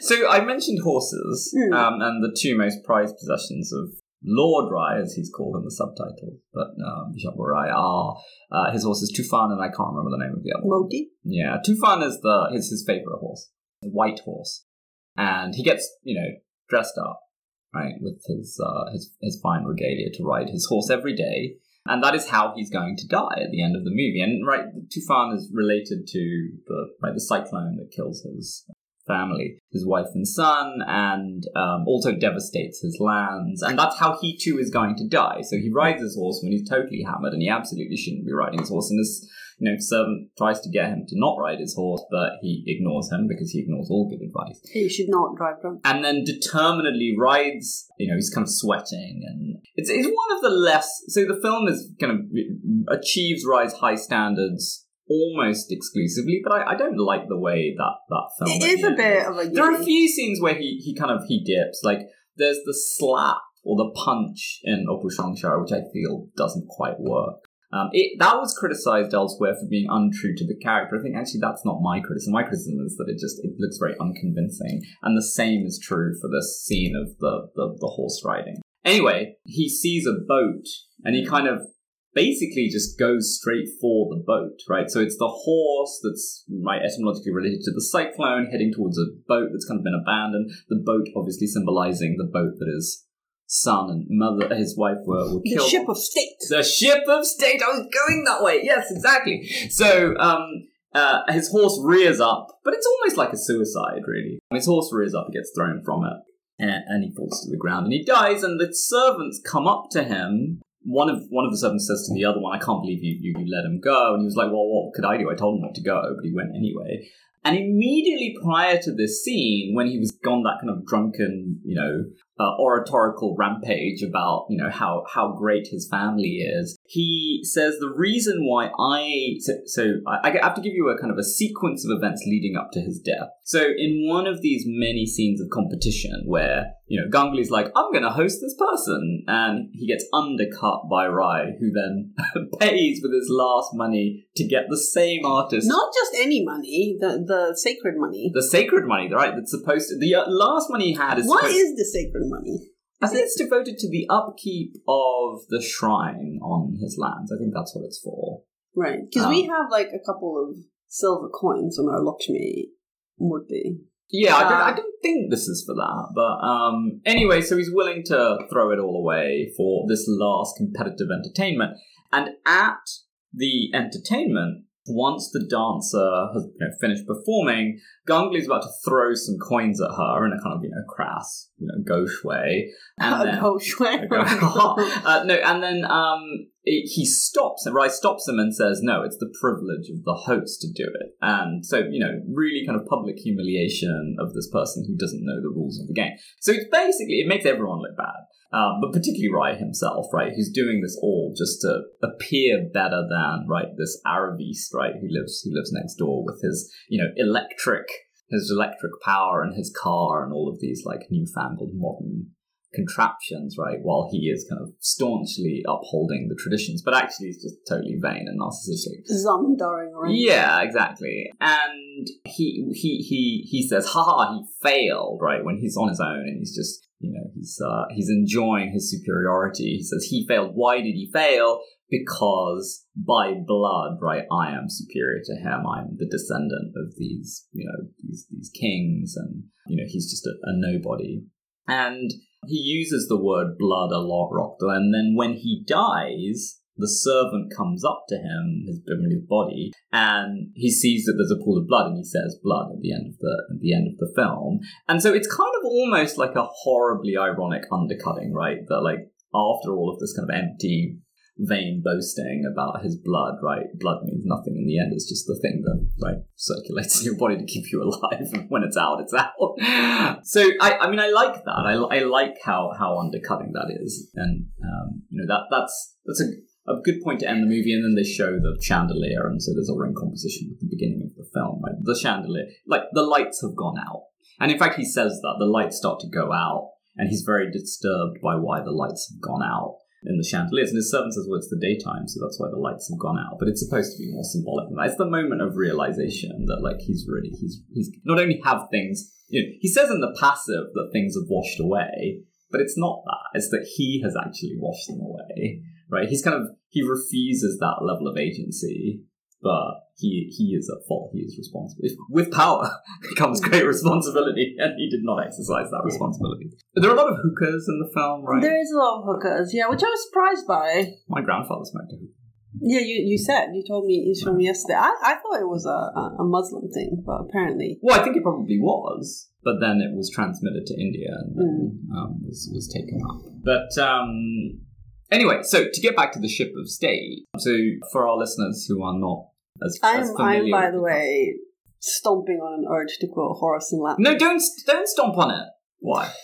*laughs* so I mentioned horses, Hmm. um, and the two most prized possessions of Lord Rye, as he's called in the subtitle, but um, Jacques Rye are uh, his horses Tufan, and I can't remember the name of the other one. Moti. Yeah, Tufan is the is his favorite horse, a white horse, and he gets you know dressed up right with his uh, his his fine regalia to ride his horse every day, And that is how he's going to die at the end of the movie. And right, Tufan is related to the right, the cyclone that kills his family, his wife and son, and um, also devastates his lands. And that's how he too is going to die. So he rides his horse when he's totally hammered, and he absolutely shouldn't be riding his horse. And this, you know, servant tries to get him to not ride his horse, but he ignores him because he ignores all good advice. You should not drive drunk. And then determinedly rides. You know, he's kind of sweating, and it's it's one of the less. So the film is kind of achieves rise high standards almost exclusively, but I, I don't like the way that that film. It is a bit of a. There are a few scenes where he he kind of he dips. Like there's the slap or the punch in Apur Sansar, which I feel doesn't quite work. Um, it, that was criticized elsewhere for being untrue to the character. I think actually that's not my criticism. My criticism is that it just it looks very unconvincing, and the same is true for this scene of the, the, the horse riding. Anyway, he sees a boat and he kind of basically just goes straight for the boat, right? So it's the horse that's right etymologically related to the cyclone heading towards a boat that's kind of been abandoned. The boat obviously symbolizing the boat that his son and mother, his wife were, were The ship of state. The ship of state. I was going that way. Yes, exactly. So, um, uh, his horse rears up, but it's almost like a suicide, really. His horse rears up, he gets thrown from it, and, and he falls to the ground, and he dies. And the servants come up to him. One of one of the servants says to the other one, "I can't believe you, you you let him go." And he was like, "Well, what could I do? I told him not to go, but he went anyway." And immediately prior to this scene, when he was gone that kind of drunken, you know, uh, oratorical rampage about, you know, how, how great his family is, he says the reason why I, so, so I, I have to give you a kind of a sequence of events leading up to his death. So in one of these many scenes of competition where, you know, Ganguly's like, I'm going to host this person. And he gets undercut by Rai, who then *laughs* pays with his last money to get the same artist Not just any money, the, the sacred money. the sacred money, right? That's supposed to. The uh, last money he had is. What supposed- is the sacred money? I think it's devoted to the upkeep of the shrine on his lands. I think that's what it's for. Right. Because Um, we have like a couple of silver coins on our Lakshmi Murti. Yeah, I, don't, Uh, I don't think this is for that. But um, anyway, so he's willing to throw it all away for this last competitive entertainment. And at the entertainment, once the dancer has you know, finished performing, Ganguly's about to throw some coins at her in a kind of, you know, crass, you know, gauche way. And then, *laughs* oh, swear. uh, no, and then um, it, he stops and Rai stops him and says, "No, it's the privilege of the host to do it." And so, you know, really kind of public humiliation of this person who doesn't know the rules of the game. So it's basically it makes everyone look bad, um, but particularly Rai himself, right? Who's doing this all just to appear better than right this Aravist, right? Who lives who lives next door with his you know electric his electric power and his car and all of these like newfangled modern contraptions, right? While he is kind of staunchly upholding the traditions, but actually he's just totally vain and narcissistic. Zamandaring around. Yeah, exactly. And he he he he says, "Haha, he failed!" Right when he's on his own and he's just you know he's uh, he's enjoying his superiority. He says he failed. Why did he fail? Because by blood, right, I am superior to him. I'm the descendant of these you know these these kings, and you know he's just a, a nobody. And he uses the word blood a lot, Rockdale, and then when he dies, the servant comes up to him, his, his body, and he sees that there's a pool of blood, and he says blood at the end of the at the end of the film. And so it's kind of almost like a horribly ironic undercutting, right? That like after all of this kind of empty vain boasting about his blood, right? Blood means nothing in the end. It's just the thing that, right, circulates in your body to keep you alive. And *laughs* when it's out, it's out. So, I, I mean, I like that. I, I like how, how undercutting that is. And, um, you know, that, that's, that's a, a good point to end the movie. And then they show the chandelier. And so there's a ring composition at the beginning of the film, right? The chandelier, like the lights have gone out. And in fact, he says that the lights start to go out. And he's very disturbed by why the lights have gone out in the chandeliers. And his servant says, well, it's the daytime, so that's why the lights have gone out. But it's supposed to be more symbolic than that. It's the moment of realization that, like, he's really, he's, he's not only have things, you know, he says in the passive that things have washed away, but it's not that. It's that he has actually washed them away, right? He's kind of, he refuses that level of agency but he he is at fault. He is responsible. If, with power *laughs* comes great responsibility, *laughs* and he did not exercise that responsibility. There are a lot of hookahs in the film, right? There is a lot of hookahs, yeah, which I was surprised by. My grandfather smoked a hookah. Yeah, you, you said you told me you told me yesterday. I, I thought it was a, a, a Muslim thing, but apparently, Well, I think it probably was, but then it was transmitted to India and then Mm. um, was was taken up. But um, anyway, so to get back to the ship of state, so for our listeners who are not as I'm I'm by the way stomping on an urge to quote Horace in Latin. no, don't don't stomp on it. Why? *laughs*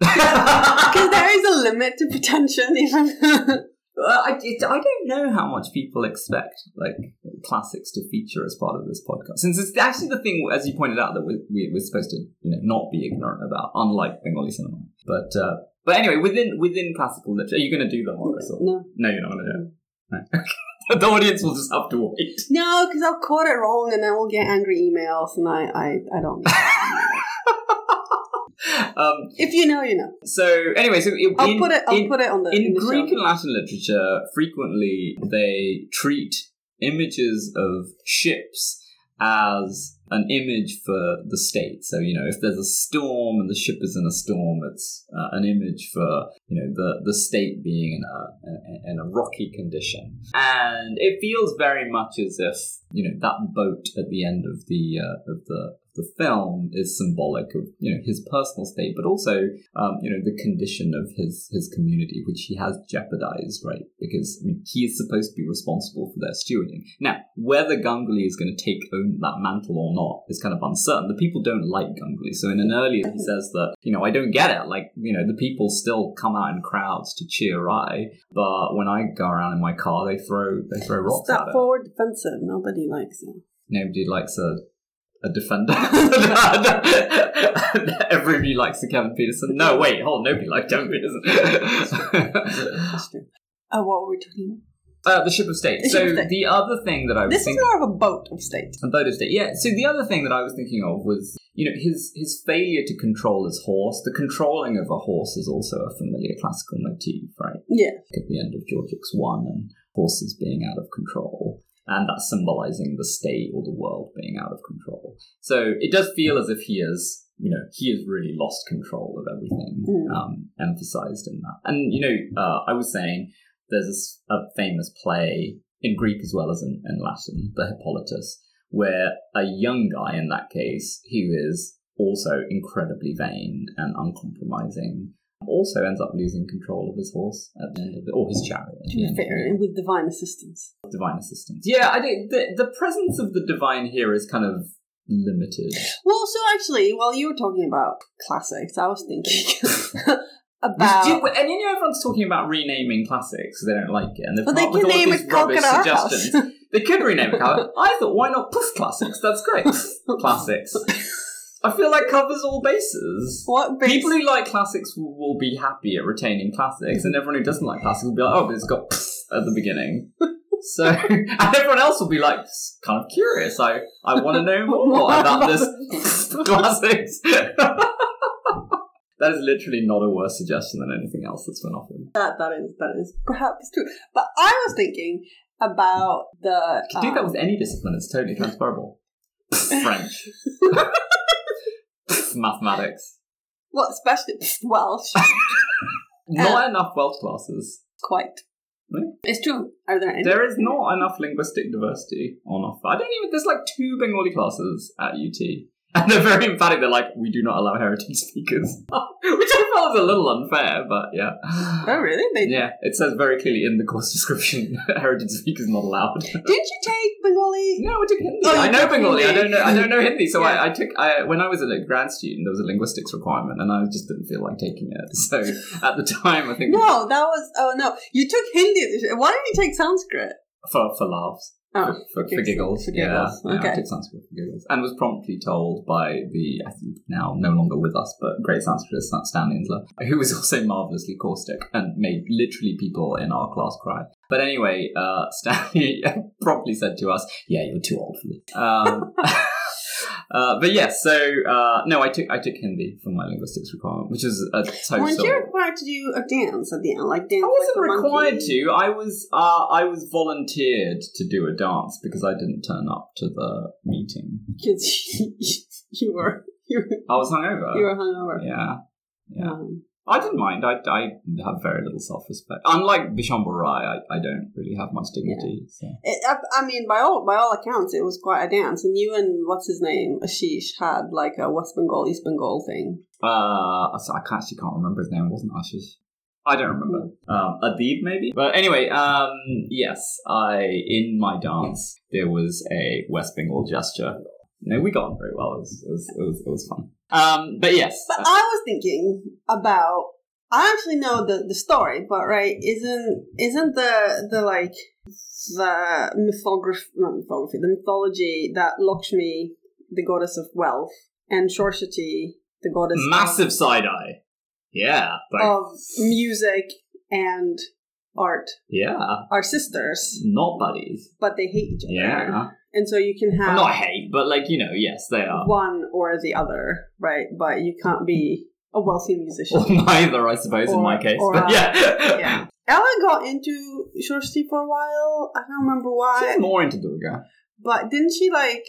Because there is a limit to pretension, even. *laughs* Uh, I, I don't know how much people expect like classics to feature as part of this podcast, since it's actually the thing, as you pointed out, that we, we, we're supposed to you know not be ignorant about, unlike Bengali cinema. But uh, but anyway, within within classical literature, are you going to do the horror? Or? no, No, you're not going to do it. No. *laughs* *laughs* the audience will just have to wait. no, because I'll quote it wrong, and then we'll get angry emails, and I I, I don't. *laughs* um, if you know, you know. so anyway, so I'll in, put it. I'll in, put it on the in the Greek show. and Latin literature, frequently they treat images of ships as an image for the state. So you know, if there's a storm and the ship is in a storm, it's uh, an image for you know the the state being in a in a rocky condition. And it feels very much as if you know that boat at the end of the uh, of the the film is symbolic of you know his personal state, but also um, you know the condition of his his community, which he has jeopardized, right? Because I mean, he is supposed to be responsible for their stewarding. Now, whether Ganguly is going to take own that mantle or not is kind of uncertain. The people don't like Ganguly, so in an earlier he says that you know I don't get it. Like you know the people still come out in crowds to cheer I, but when I go around in my car, they throw they throw rocks Step at it. forward defensive. Nobody likes it. Nobody likes a a defender. *laughs* Everybody likes the Kevin Pietersen. No, wait, hold. on, Nobody likes Kevin Pietersen. That's. *laughs* Oh, what were we talking uh, the ship of state. The so of state. the other thing that I was This is more of a boat of state. a boat of state. Yeah. So the other thing that I was thinking of was, you know, his his failure to control his horse. The controlling of a horse is also a familiar classical motif, right? Yeah. at the end of Georgics one and horses being out of control. And that's symbolizing the state or the world being out of control. So it does feel as if he is, you know, he has really lost control of everything, Mm. um, emphasized in that. And, you know, uh, I was saying there's this, a famous play in Greek as well as in, in Latin, the Hippolytus, where a young guy in that case, who is also incredibly vain and uncompromising, also ends up losing control of his horse at the end of it, or his chariot. To be fair, with divine assistance. divine assistance. Yeah, I do. The, the presence of the divine here is kind of limited. Well, so actually, while you were talking about classics, I was thinking *laughs* *laughs* about. And you know, everyone's talking about renaming classics because they don't like it, and they've But they can name it rubbish suggestions. they could rename it. I thought, why not Poof Classics? That's great. *laughs* classics. I feel like covers all bases. what base? People who like classics will, will be happy at retaining classics, and everyone who doesn't like classics will be like, oh, but it's got at the beginning. *laughs* So, *laughs* and everyone else will be like, kind of curious. I, I want to know more *laughs* about this classics. that is literally not a worse suggestion than anything else that's been offered. that that is that is perhaps true. But I was thinking about the. You can do that um, with any discipline, it's totally transferable. French. Mathematics. well, especially *laughs* Welsh. *laughs* Not uh, enough Welsh classes. Quite. Really? It's true. Are there any? There is not enough linguistic diversity on offer. I don't even. There's like two Bengali classes at UT, *laughs* and they're very emphatic. They're like, we do not allow heritage speakers, *laughs* which I felt was a little unfair, but yeah. Oh, really? They Yeah, it says very clearly in the course description, *laughs* heritage speakers not allowed. Didn't you take Bengali? No, I took Hindi. Oh, I know Bengali. I don't know. I don't know Hindi. So Yeah. I, I took. I when I was a grad student, there was a linguistics requirement, and I just didn't feel like taking it. So at the time, I think No, that was. Oh no, you took Hindi. Why didn't you take Sanskrit? for for laughs. Oh, for, for, for giggles. for yeah, giggles, yeah, I okay. took Sanskrit for giggles, and was promptly told by the I think now no longer with us, but great Sanskritist Stanley Insler, who was *laughs* also marvelously caustic and made literally people in our class cry. But anyway, uh, *laughs* Stanley *laughs* promptly said to us, "Yeah, you're too old for this." Um, Uh, but yes, so uh, no, I took I took Hindi for my linguistics requirement, which is a total. Weren't you required to do a dance at the end, like dance? I wasn't like required monkey? to. I was uh, I was volunteered to do a dance because I didn't turn up to the meeting. *laughs* because you, *laughs* you were you were I was hungover. you were hungover. yeah, yeah. Um, I didn't mind. I, I have very little self respect. Unlike Bishambo Rai, I, I don't really have much dignity. So. it, I, I mean, by all by all accounts, it was quite a dance. And you and what's his name, Ashish, had like a West Bengal East Bengal thing. Uh, so I can't, actually can't remember his name. It wasn't Ashish. I don't remember. Um, Adib maybe. But anyway, um, yes, I in my dance there was a West Bengal gesture. No, we got on very well. It was it was it was, it was fun. Um, but yes, But I was thinking about. I actually know the, the story, but right, isn't isn't the the like the mythography, not mythography, the mythology that Lakshmi, the goddess of wealth, and Shorshati, the goddess of- massive side eye. Yeah, like, of music and art yeah, are sisters, not buddies. but they hate each other. Yeah, And so you can have not hate, but like you know, yes, they are. one or the other, right? But you can't be a wealthy musician. Or *laughs* neither, I suppose, in my case. or, but uh, yeah, yeah. Ella got into Shorshti for a while. I don't remember why. she's more into Durga. But didn't she like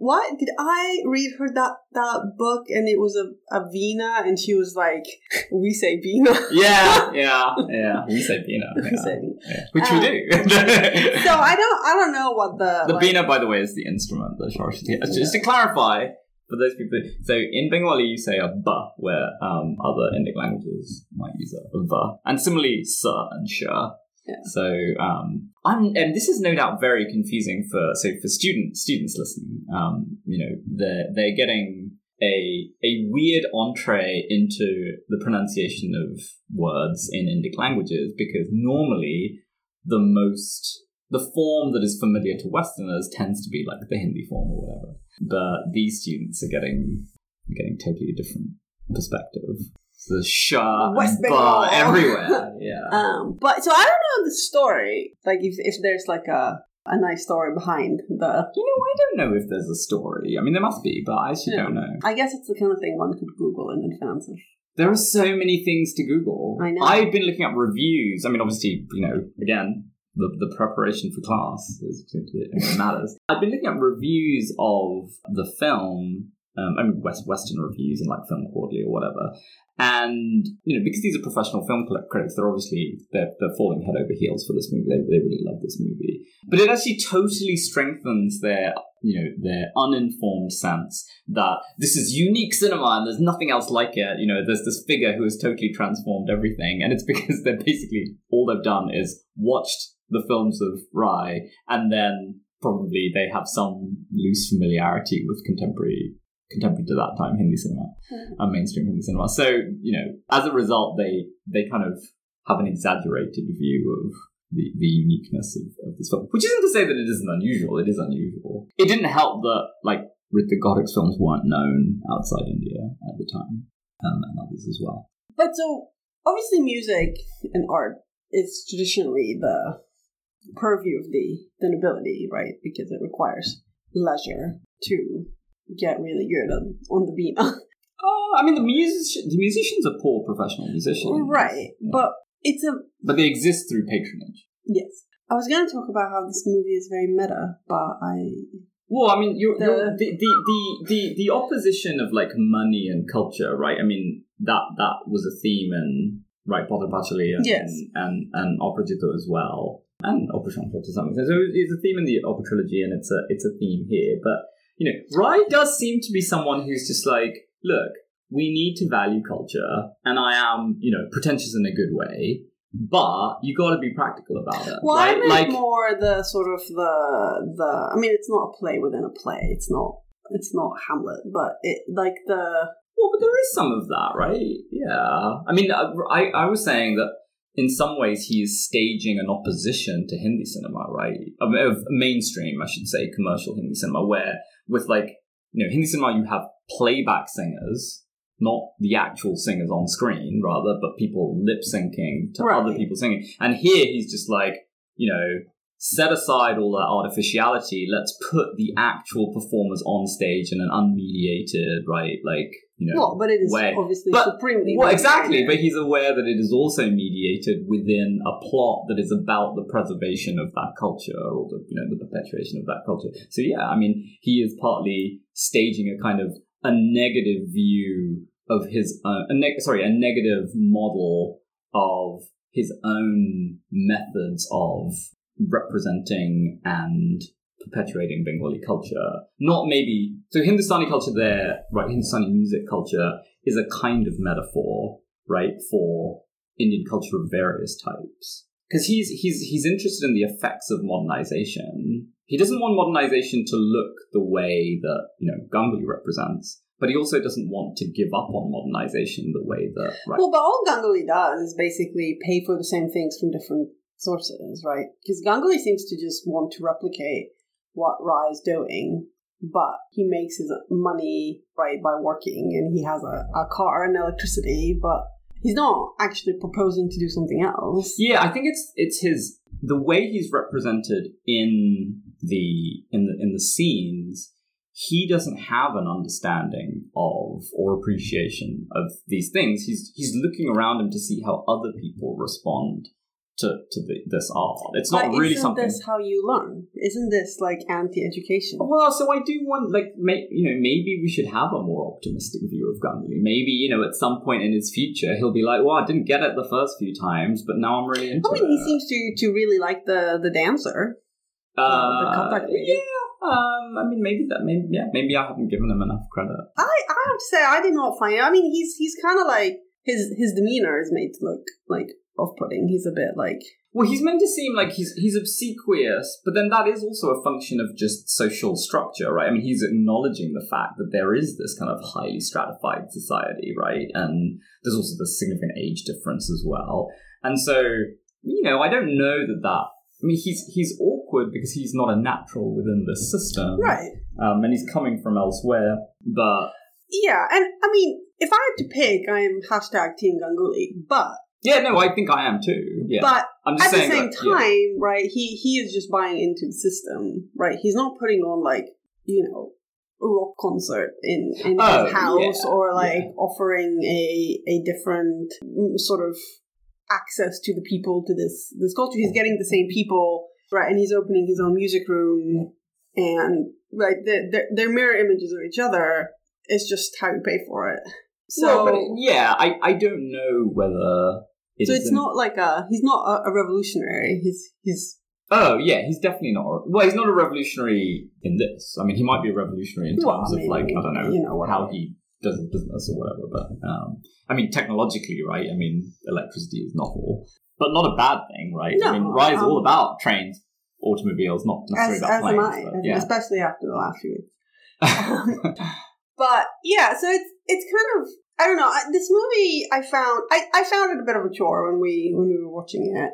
what did I read her that that book and it was a, a Vina and she was like we say Vina. *laughs* Yeah, *laughs* yeah, yeah. We say Bina, We say Vina. Yeah. which Um, we do. *laughs* So I don't I don't know what the the like, Bina, by the way, is the instrument that Saraswati has. Just to clarify for those people, so in Bengali you say a ba, where um, other Indic languages might use a va, and similarly sa and sha. Yeah. So um, I'm, and this is no doubt very confusing for so for students students listening. Um, you know, they're they're getting a a weird entree into the pronunciation of words in Indic languages because normally the most the form that is familiar to Westerners tends to be like the Hindi form or whatever. But these students are getting getting totally different perspective. The sha West Bengal. everywhere. *laughs* Yeah. Um, but so I don't know the story. Like if if there's like a a nice story behind the. you know, I don't know if there's a story. I mean, there must be, but I actually Yeah. don't know. I guess it's the kind of thing one could Google in advance of. There are so many things to Google. I know. I've been looking up reviews. I mean, obviously, you know, again, the, the preparation for class is it matters. I've been looking up reviews of the film. Um, I mean, West Western reviews in like Film Quarterly or whatever. And you know, because these are professional film critics, they're obviously they're, they're falling head over heels for this movie. They, they really love this movie, but it actually totally strengthens their you know their uninformed sense that this is unique cinema and there's nothing else like it. You know, there's this figure who has totally transformed everything, and it's *laughs* because they're basically all they've done is watched the films of Rai, and then probably they have some loose familiarity with contemporary contemporary to that time Hindi cinema and mainstream Hindi cinema. So you know, as a result, they they kind of have an exaggerated view of the, the uniqueness of, of this film, which isn't to say that it isn't unusual. It is unusual. It didn't help that like Ritwik Ghatak's films weren't known outside India at the time, um, and others as well. But so obviously, music and art is traditionally the purview of the the nobility, right? Because it requires leisure to get really good on, on the beat. *laughs* Uh, I mean, the music the musicians are poor professional musicians, right. Yeah. But it's a but they exist through patronage. yes. I was going to talk about how this movie is very meta, but I Well, I mean, you're, The- you're, the, the the the the opposition of like money and culture, right? I mean, that that was a theme in right Pather Panchali and, Yes. and and Aparajito as well, and Apur Sansar to some extent. So it's a theme in the Opera trilogy, and it's a it's a theme here. But you know, Rai does seem to be someone who's just like, look, we need to value culture, and I am, you know, pretentious in a good way. But you got to be practical about it, well, I right? meant like, more the sort of the the. I mean, it's not a play within a play. It's not. It's not Hamlet, but it like the Well, but there is some of that, right? Yeah. I mean, I, I was saying that in some ways he is staging an opposition to Hindi cinema, right? Of, of mainstream, I should say, commercial Hindi cinema, where with like, you know, Hindi cinema, you have playback singers, not the actual singers on screen, rather, but people lip syncing to Right. other people singing. And here he's just like, you know, set aside all that artificiality. Let's put the actual performers on stage in an unmediated, right? Like you know, well, but it is way. obviously But- supremely. well, exactly. But he's aware that it is also mediated within a plot that is about the preservation of that culture or the you know the perpetuation of that culture. So yeah, I mean, he is partly staging a kind of a negative view of his own, a neg- sorry, a negative model of his own methods of representing and perpetuating Bengali culture. Not maybe so Hindustani culture there, right? Hindustani music culture is a kind of metaphor, right, for Indian culture of various types. Because he's he's he's interested in the effects of modernization. He doesn't want modernization to look the way that you know Ganguly represents, but he also doesn't want to give up on modernization the way that right. Well, but all Ganguly does is basically pay for the same things from different sources, right? Because Ganguly seems to just want to replicate what Ra is doing, but he makes his money, right, by working, and he has a, a car and electricity, but he's not actually proposing to do something else. Yeah, I think it's it's his the way he's represented in the in the in the scenes. He doesn't have an understanding of or appreciation of these things. He's he's looking around him to see how other people respond to to the, this art. It's not But really isn't something. this how you learn? Isn't this like anti-education? Well, so I do want, like, may, you know, maybe we should have a more optimistic view of Ganguly. Maybe, you know, at some point in his future, he'll be like, "Well, I didn't get it the first few times, but now I'm really into I mean, it." he seems to to really like the the dancer. Uh, the contact yeah. Um, I mean, maybe that. Maybe yeah. Maybe I haven't given him enough credit. I I have to say I did not find it. I mean, he's he's kind of like his his demeanor is made to look like off-putting. He's a bit like Well, he's meant to seem like he's he's obsequious, but then that is also a function of just social structure, right? I mean, he's acknowledging the fact that there is this kind of highly stratified society, right? And there's also the significant age difference as well. And so, you know, I don't know that that. I mean, he's he's awkward because he's not a natural within this system, right. Um, and he's coming from elsewhere, but Yeah, and I mean, if I had to pick, I am hashtag Team Ganguly, but yeah, no, I think I am too. Yeah, but I'm just at the same that, yeah. time, right? He he is just buying into the system, right? He's not putting on like you know a rock concert in in Oh, his house yeah, or like yeah. offering a a different mm, sort of access to the people to this this culture. He's getting the same people, right? And he's opening his own music room, and right, they're, they're, they're mirror images of each other. It's just how you pay for it. So. well, but yeah, I, I don't know whether it so it's not like a he's not a, a revolutionary. He's he's Oh yeah, he's definitely not. a- Well, he's not a revolutionary in this. I mean, he might be a revolutionary in terms Well, I of like I don't know, you know, how he does business or whatever. But um, I mean, technologically, right? I mean, electricity is novel, but not a bad thing, right? I mean, No, Rye is all um, about trains, automobiles, not necessarily as, about as am. I, but, yeah. especially after the last few weeks. *laughs* *laughs* But yeah, so it's it's kind of I don't know. This movie I found I, I found it a bit of a chore when we when we were watching it.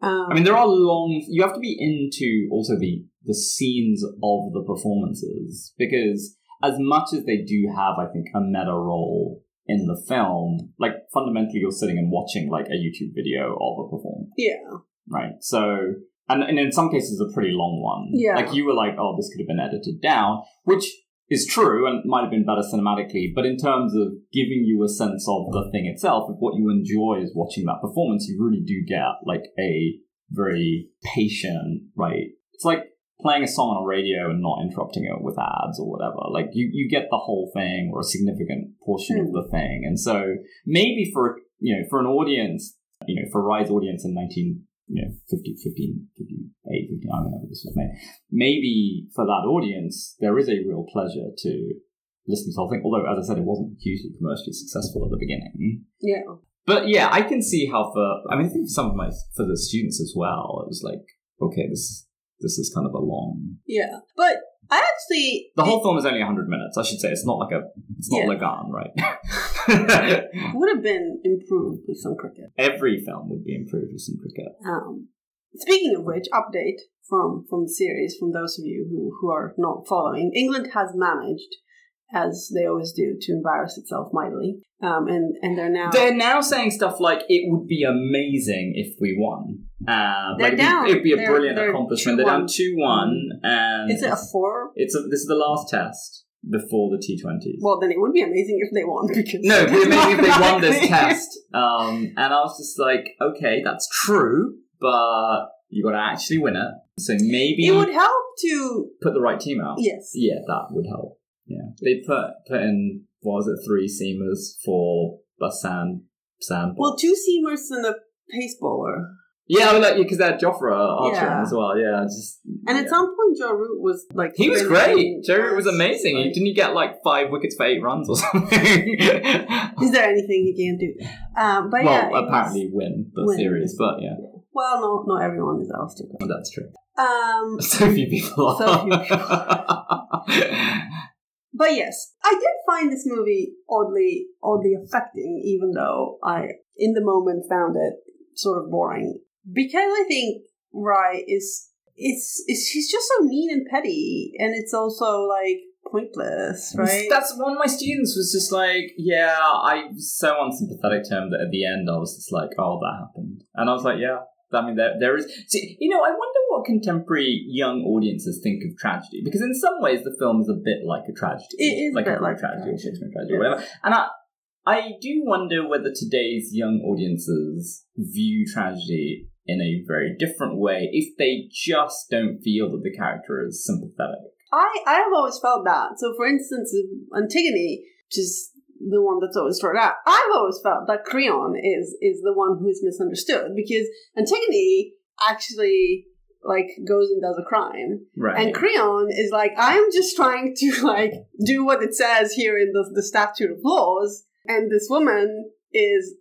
Um, I mean, there are long. You have to be into also the the scenes of the performances because as much as they do have, I think, a meta role in the film, like fundamentally, you're sitting and watching like a YouTube video of a performance, yeah, right? So. And, and in some cases, a pretty long one. Yeah. Like you were like, oh, this could have been edited down, which is true and might have been better cinematically. But in terms of giving you a sense of the thing itself, of what you enjoy is watching that performance, you really do get like a very patient, right? It's like playing a song on a radio and not interrupting it with ads or whatever. Like you, you get the whole thing or a significant portion of Hmm. the thing. And so maybe for, you know, for an audience, you know, for Rise audience in 19, you know, 50, 15, 58, 59, whenever this was made, maybe for that audience, there is a real pleasure to listen to the whole thing. Although, as I said, it wasn't hugely commercially successful at the beginning. yeah. But yeah, I can see how for I mean, I think for some of my for the students as well, it was like, okay, this this is kind of a long. Yeah, but I actually The whole film is only hundred minutes. I should say it's not like a it's not Yeah. Lagaan, right? *laughs* *laughs* would have been improved with some cricket. Every film would be improved with some cricket. Um, speaking of which, update from from the series from those of you who who are not following. England has managed, as they always do, to embarrass itself mightily, um, and and they're now They're now saying stuff like it would be amazing if we won, Uh, They're like it'd be- down. it'd be, a They're- brilliant they're accomplishment. They're down 2-1. two one, and Is it a four? It's a, this is the last test before the T Twenties. Well, then it would be amazing if they won *laughs* because no, but maybe if they won this test. Um, and I was just like, okay, that's true, but you got to actually win it. So maybe It would help to put the right team out. yes. Yeah, that would help. Yeah, they put put in what was it three seamers for Basan sand. Well, two seamers and a pace bowler. Yeah, I mean, like because they had Jofra Archer Yeah. as well. Yeah, just And yeah. at some point, Joe Root was like He was great. Jerry was amazing. Like- Didn't he get like five wickets for eight runs or *laughs* something? Is there anything he can't do? Um, but well, yeah, apparently win the win. series, but yeah, well, no, not everyone is Alastair. Cook. that's true. Um, *laughs* So few people are. So few people. but yes, I did find this movie oddly, oddly affecting, even though I, in the moment, found it sort of boring because I think Rye is it's, it's he's just so mean and petty, and it's also like pointless, right? That's one of my students was just like, yeah, I was so unsympathetic to him that at the end I was just like, oh, that happened, and I was like, yeah. I mean, there, there is. See, you know, I wonder what contemporary young audiences think of tragedy, because in some ways the film is a bit like a tragedy, It is a like bit a like a tragedy or. Shakespeare tragedy or whatever. And I, I do wonder whether today's young audiences view tragedy in a very different way if they just don't feel that the character is sympathetic. I I have always felt that. So, for instance, Antigone, which is the one that's always thrown out, I've always felt that Creon is is the one who is misunderstood because Antigone actually like goes and does a crime, Right. and Creon is like, I'm just trying to like do what it says here in the the statute of laws, and this woman is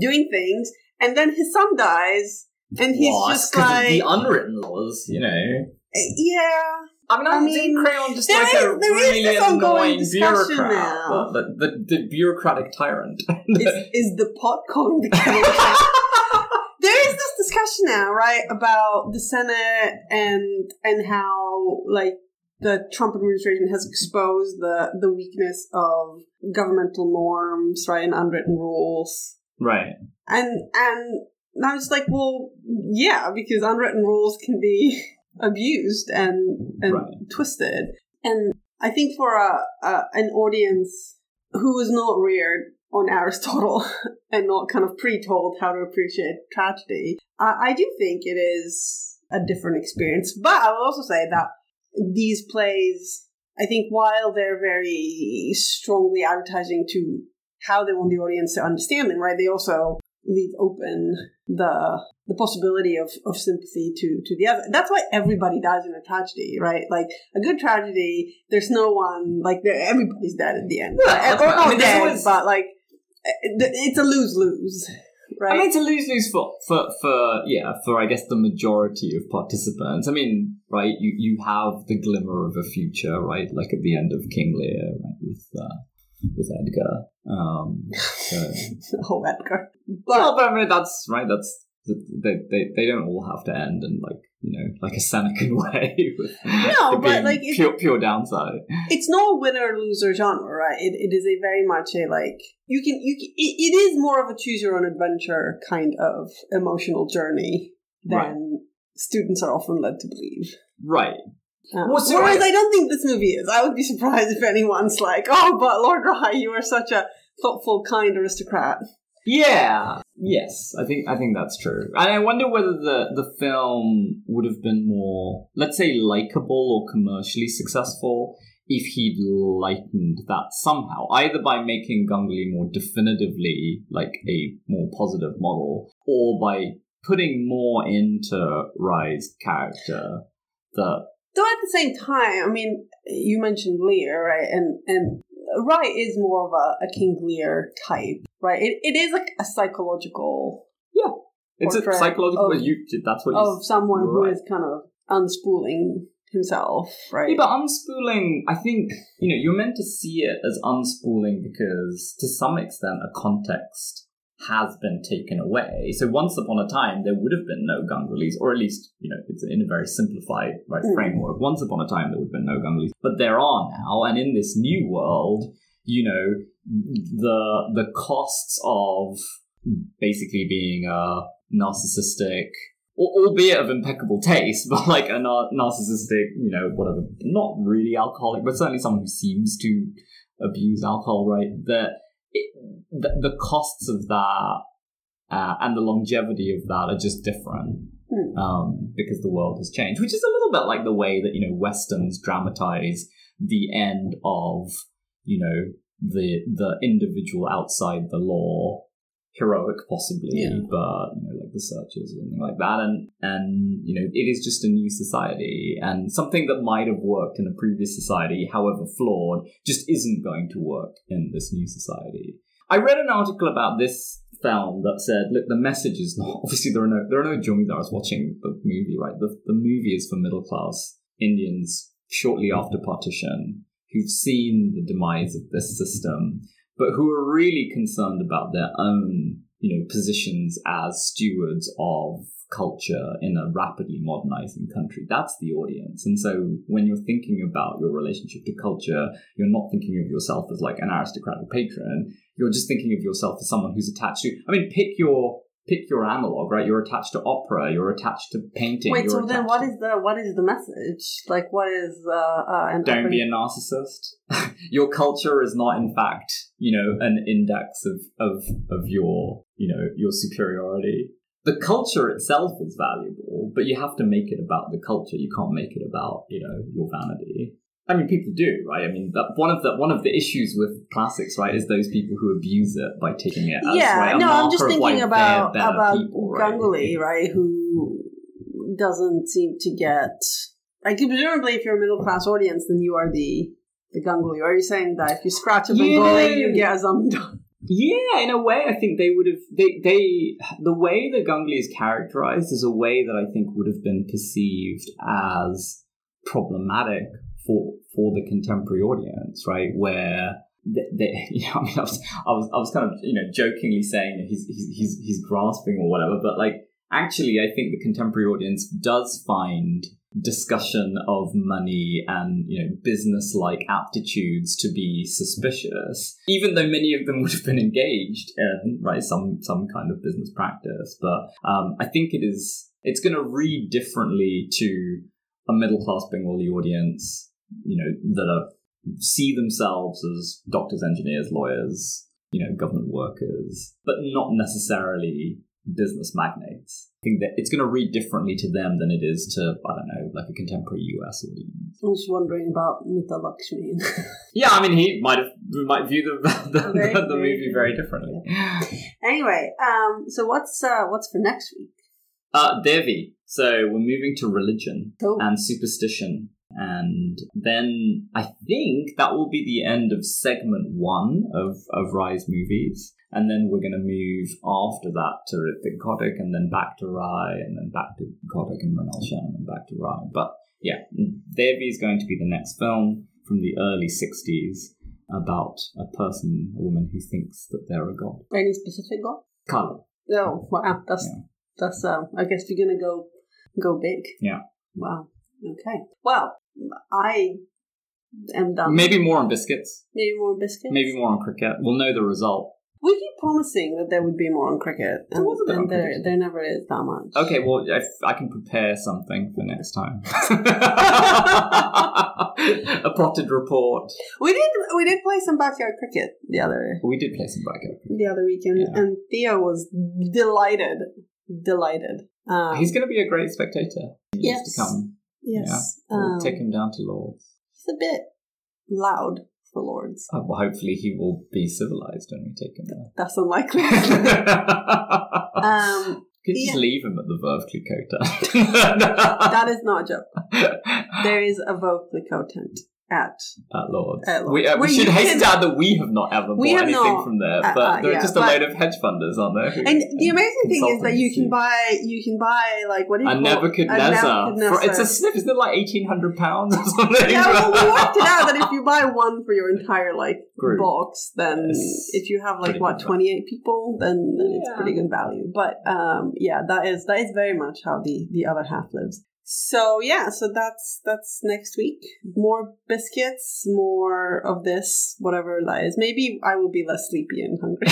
doing things, and then his son dies. And he's Well, just it's 'cause of like, the unwritten laws, you know. Uh, yeah, I mean, I I mean, Creon just there like is- a there is really this ongoing annoying discussion bureaucrat, now. the, the, the bureaucratic tyrant. *laughs* is, is the pot calling the kettle *laughs* there is this discussion now, right, about the Senate and and how like the Trump administration has exposed the the weakness of governmental norms, right, and unwritten rules. right. And and I was like, well, yeah, because unwritten rules can be *laughs* abused and and Right. twisted. And I think for a, a an audience who is not reared on *laughs* Aristotle *laughs* and not kind of pre-told how to appreciate tragedy, I, I do think it is a different experience. But I will also say that these plays, I think, while they're very strongly advertising to how they want the audience to understand them, right? They also leave open the the possibility of, of sympathy to to the other. That's why everybody dies in a tragedy, right? Like a good tragedy, there's no one like. Everybody's dead at the end, Right? or right. I mean, dead, always- but like it's a lose lose, right? I mean, it's a lose lose for, for for yeah for I guess the majority of participants. I mean, right? You you have the glimmer of a future, right? Like at the end of King Lear, right? With uh, with Edgar. Um, so. oh, Edgar. well, But but I mean, that's right. That's they, they they don't all have to end in like you know like a Senecan *laughs* way. With No, but, like, it- pure pure downside. it's not a winner loser genre, right? It, it is a very much a like you can you can, it, it is more of a choose your own adventure kind of emotional journey than Right. students are often led to believe. Right. So whereas I- I don't think this movie is. I would be surprised if anyone's like, "Oh, but Lord Rye, you are such a thoughtful, kind aristocrat." Yeah. Yes, I think I think that's true. And I wonder whether the the film would have been more, let's say, likable or commercially successful if he'd lightened that somehow, either by making Ganguly more definitively like a more positive model, or by putting more into Rye's character that Though at the same time, I mean, you mentioned Lear, right? And and Rye is more of a, a King Lear type, right? It, it is like a psychological Yeah, it's a psychological. of- you that's what you of someone who Right. is kind of unspooling himself, right? Yeah, but unspooling, I think, you know, you're meant to see it as unspooling because to some extent a context has been taken away. So once upon a time there would have been no Gangulys, or at least, you know, it's in a very simplified right Mm. framework. Once upon a time there would have been no Gangulys. But there are now, and in this new world, you know, the the costs of basically being a narcissistic albeit of impeccable taste, *laughs* but like a nar- narcissistic, you know, whatever, not really alcoholic, but certainly someone who seems to abuse alcohol, right? That the, the costs of that uh, and the longevity of that are just different. Hmm. Um, because the world has changed, which is a little bit like the way that you know westerns dramatize the end of you know the the individual outside the law heroic possibly Yeah. but you know like the searchers or something like that. And and you know it is just a new society. And something that might have worked in a previous society however flawed just isn't going to work in this new society. I read an article about this film that said look the message is not *laughs* obviously there are no there are no jomidars watching the movie right? The, the movie is for middle class indians shortly after partition who've seen the demise of this system but who are really concerned about their own, you know, positions as stewards of culture in a rapidly modernizing country. That's the audience. And so when you're thinking about your relationship to culture, you're not thinking of yourself as like an aristocratic patron. You're just thinking of yourself as someone who's attached to, I mean, pick your, pick your analog, right? You're attached to opera, you're attached to painting. Wait, so then what to- is the what is the message? Like, what is uh, uh an don't open- be a narcissist. *laughs* your culture is not, in fact, you know, an index of of of your, you know, your superiority. The culture itself is valuable, but you have to make it about the culture. You can't make it about, you know, your vanity. I mean, people do, right? I mean, that one of the one of the issues with classics, right, is those people who abuse it by taking it as yeah, right, no, I'm just marker of why thinking about about people, right? Ganguly, *laughs* right? Who doesn't seem to get like presumably if you're a middle class audience, then you are the the Ganguly. Are you saying that if you scratch a Bengali, Yeah. you get a Zamindar? Yeah, in a way, I think they would have. They they the way the Ganguly is characterized is a way that I think would have been perceived as problematic for for the contemporary audience, right? Where they, they *laughs* you know, I mean, I was, I was I was kind of you know jokingly saying he's he's he's, grasping or whatever, but like actually, I think the contemporary audience does find discussion of money and you know business like aptitudes to be suspicious even though many of them would have been engaged in right some some kind of business practice but um, i think it is it's going to read differently to a middle class bengali audience you know that are see themselves as doctors engineers lawyers you know government workers but not necessarily business magnates I think that it's going to read differently to them than it is to, I don't know, like a contemporary US audience. I'm just wondering about Mita Lakshmi. *laughs* Yeah, I mean, he might have might view the *laughs* the, Very, the, the very movie very differently. *laughs* anyway, um, so what's uh what's for next week? Uh, Devi. So we're moving to religion Oh. and superstition. And then I think that will be the end of segment one of, of Ray's movies. And then we're going to move after that to Ritwik Ghatak and then back to Ray and then back to Kodak and Mrinal Sen and back to Ray. But yeah, Devi is going to be the next film from the early 60s about a person, a woman who thinks that they're a god. Any specific god? Kali. Oh wow, that's Yeah. that's um. I guess you're gonna go go big. Yeah. Wow. Okay. Well, I am done. Maybe more on biscuits. maybe more on biscuits. Maybe more on cricket. We'll know the result. We keep promising that there would be more on cricket, There and, a and there there never is that much. Okay, well, if I can prepare something for next time. *laughs* a potted report. We did we did play some backyard cricket the other We did play some backyard. Cricket. the other weekend, Yeah. and Theo was delighted, delighted. Um, He's going to be a great spectator. He Yes. to come. Yes, We'll um, take him down to Lords. he's a bit loud for Lords. Uh, well, hopefully he will be civilized when we take him there. That's unlikely. *laughs* um, Could you just leave him at the Veuve Clicquot? *laughs* that is not a joke. *laughs* There is a Vocally tent at at Lords. At Lords. We, uh, we should hasten can- to add that we have not ever bought have anything not, from there, uh, but uh, there are yeah, just a load of hedge funders on there. who- And the amazing thing is that you can buy you can buy like what do you A call it? Nebuchadnezzar. Nebuchadnezzar. For, it's a sniff. Isn't it like eighteen hundred pounds or *laughs* something? yeah, well, we *laughs* worked it out that if you buy one for your entire like Group. box, then It's if you have like pretty what twenty eight people, then, then it's pretty good value. But um, yeah, that is that is very much how the the other half lives. So yeah, so that's that's next week. More biscuits, more of this, whatever that is. Maybe I will be less sleepy and hungry. *laughs* *laughs*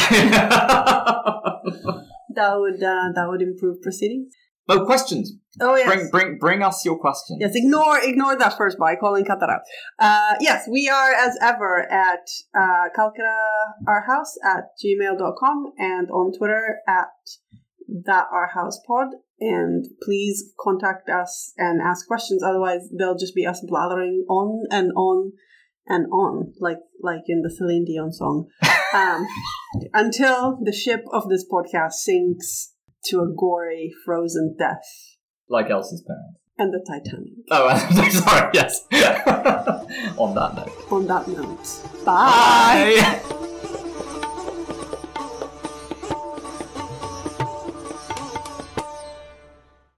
that would uh, that would improve proceedings. Oh, questions. Oh yes. Bring bring bring us your questions. Yes, ignore ignore that first by calling cut that out. Uh, yes, we are as ever at uh, Calcutta Our House at gmail.com and on Twitter at that Our House Pod. And please contact us and ask questions. Otherwise, they'll just be us blathering on and on and on, like like in the Celine Dion song, *laughs* um, until the ship of this podcast sinks to a gory, frozen death. Like Elsa's parents. And the Titanic. Oh, *laughs* I'm sorry. Yes. *laughs* On that note. On that note, bye. Bye.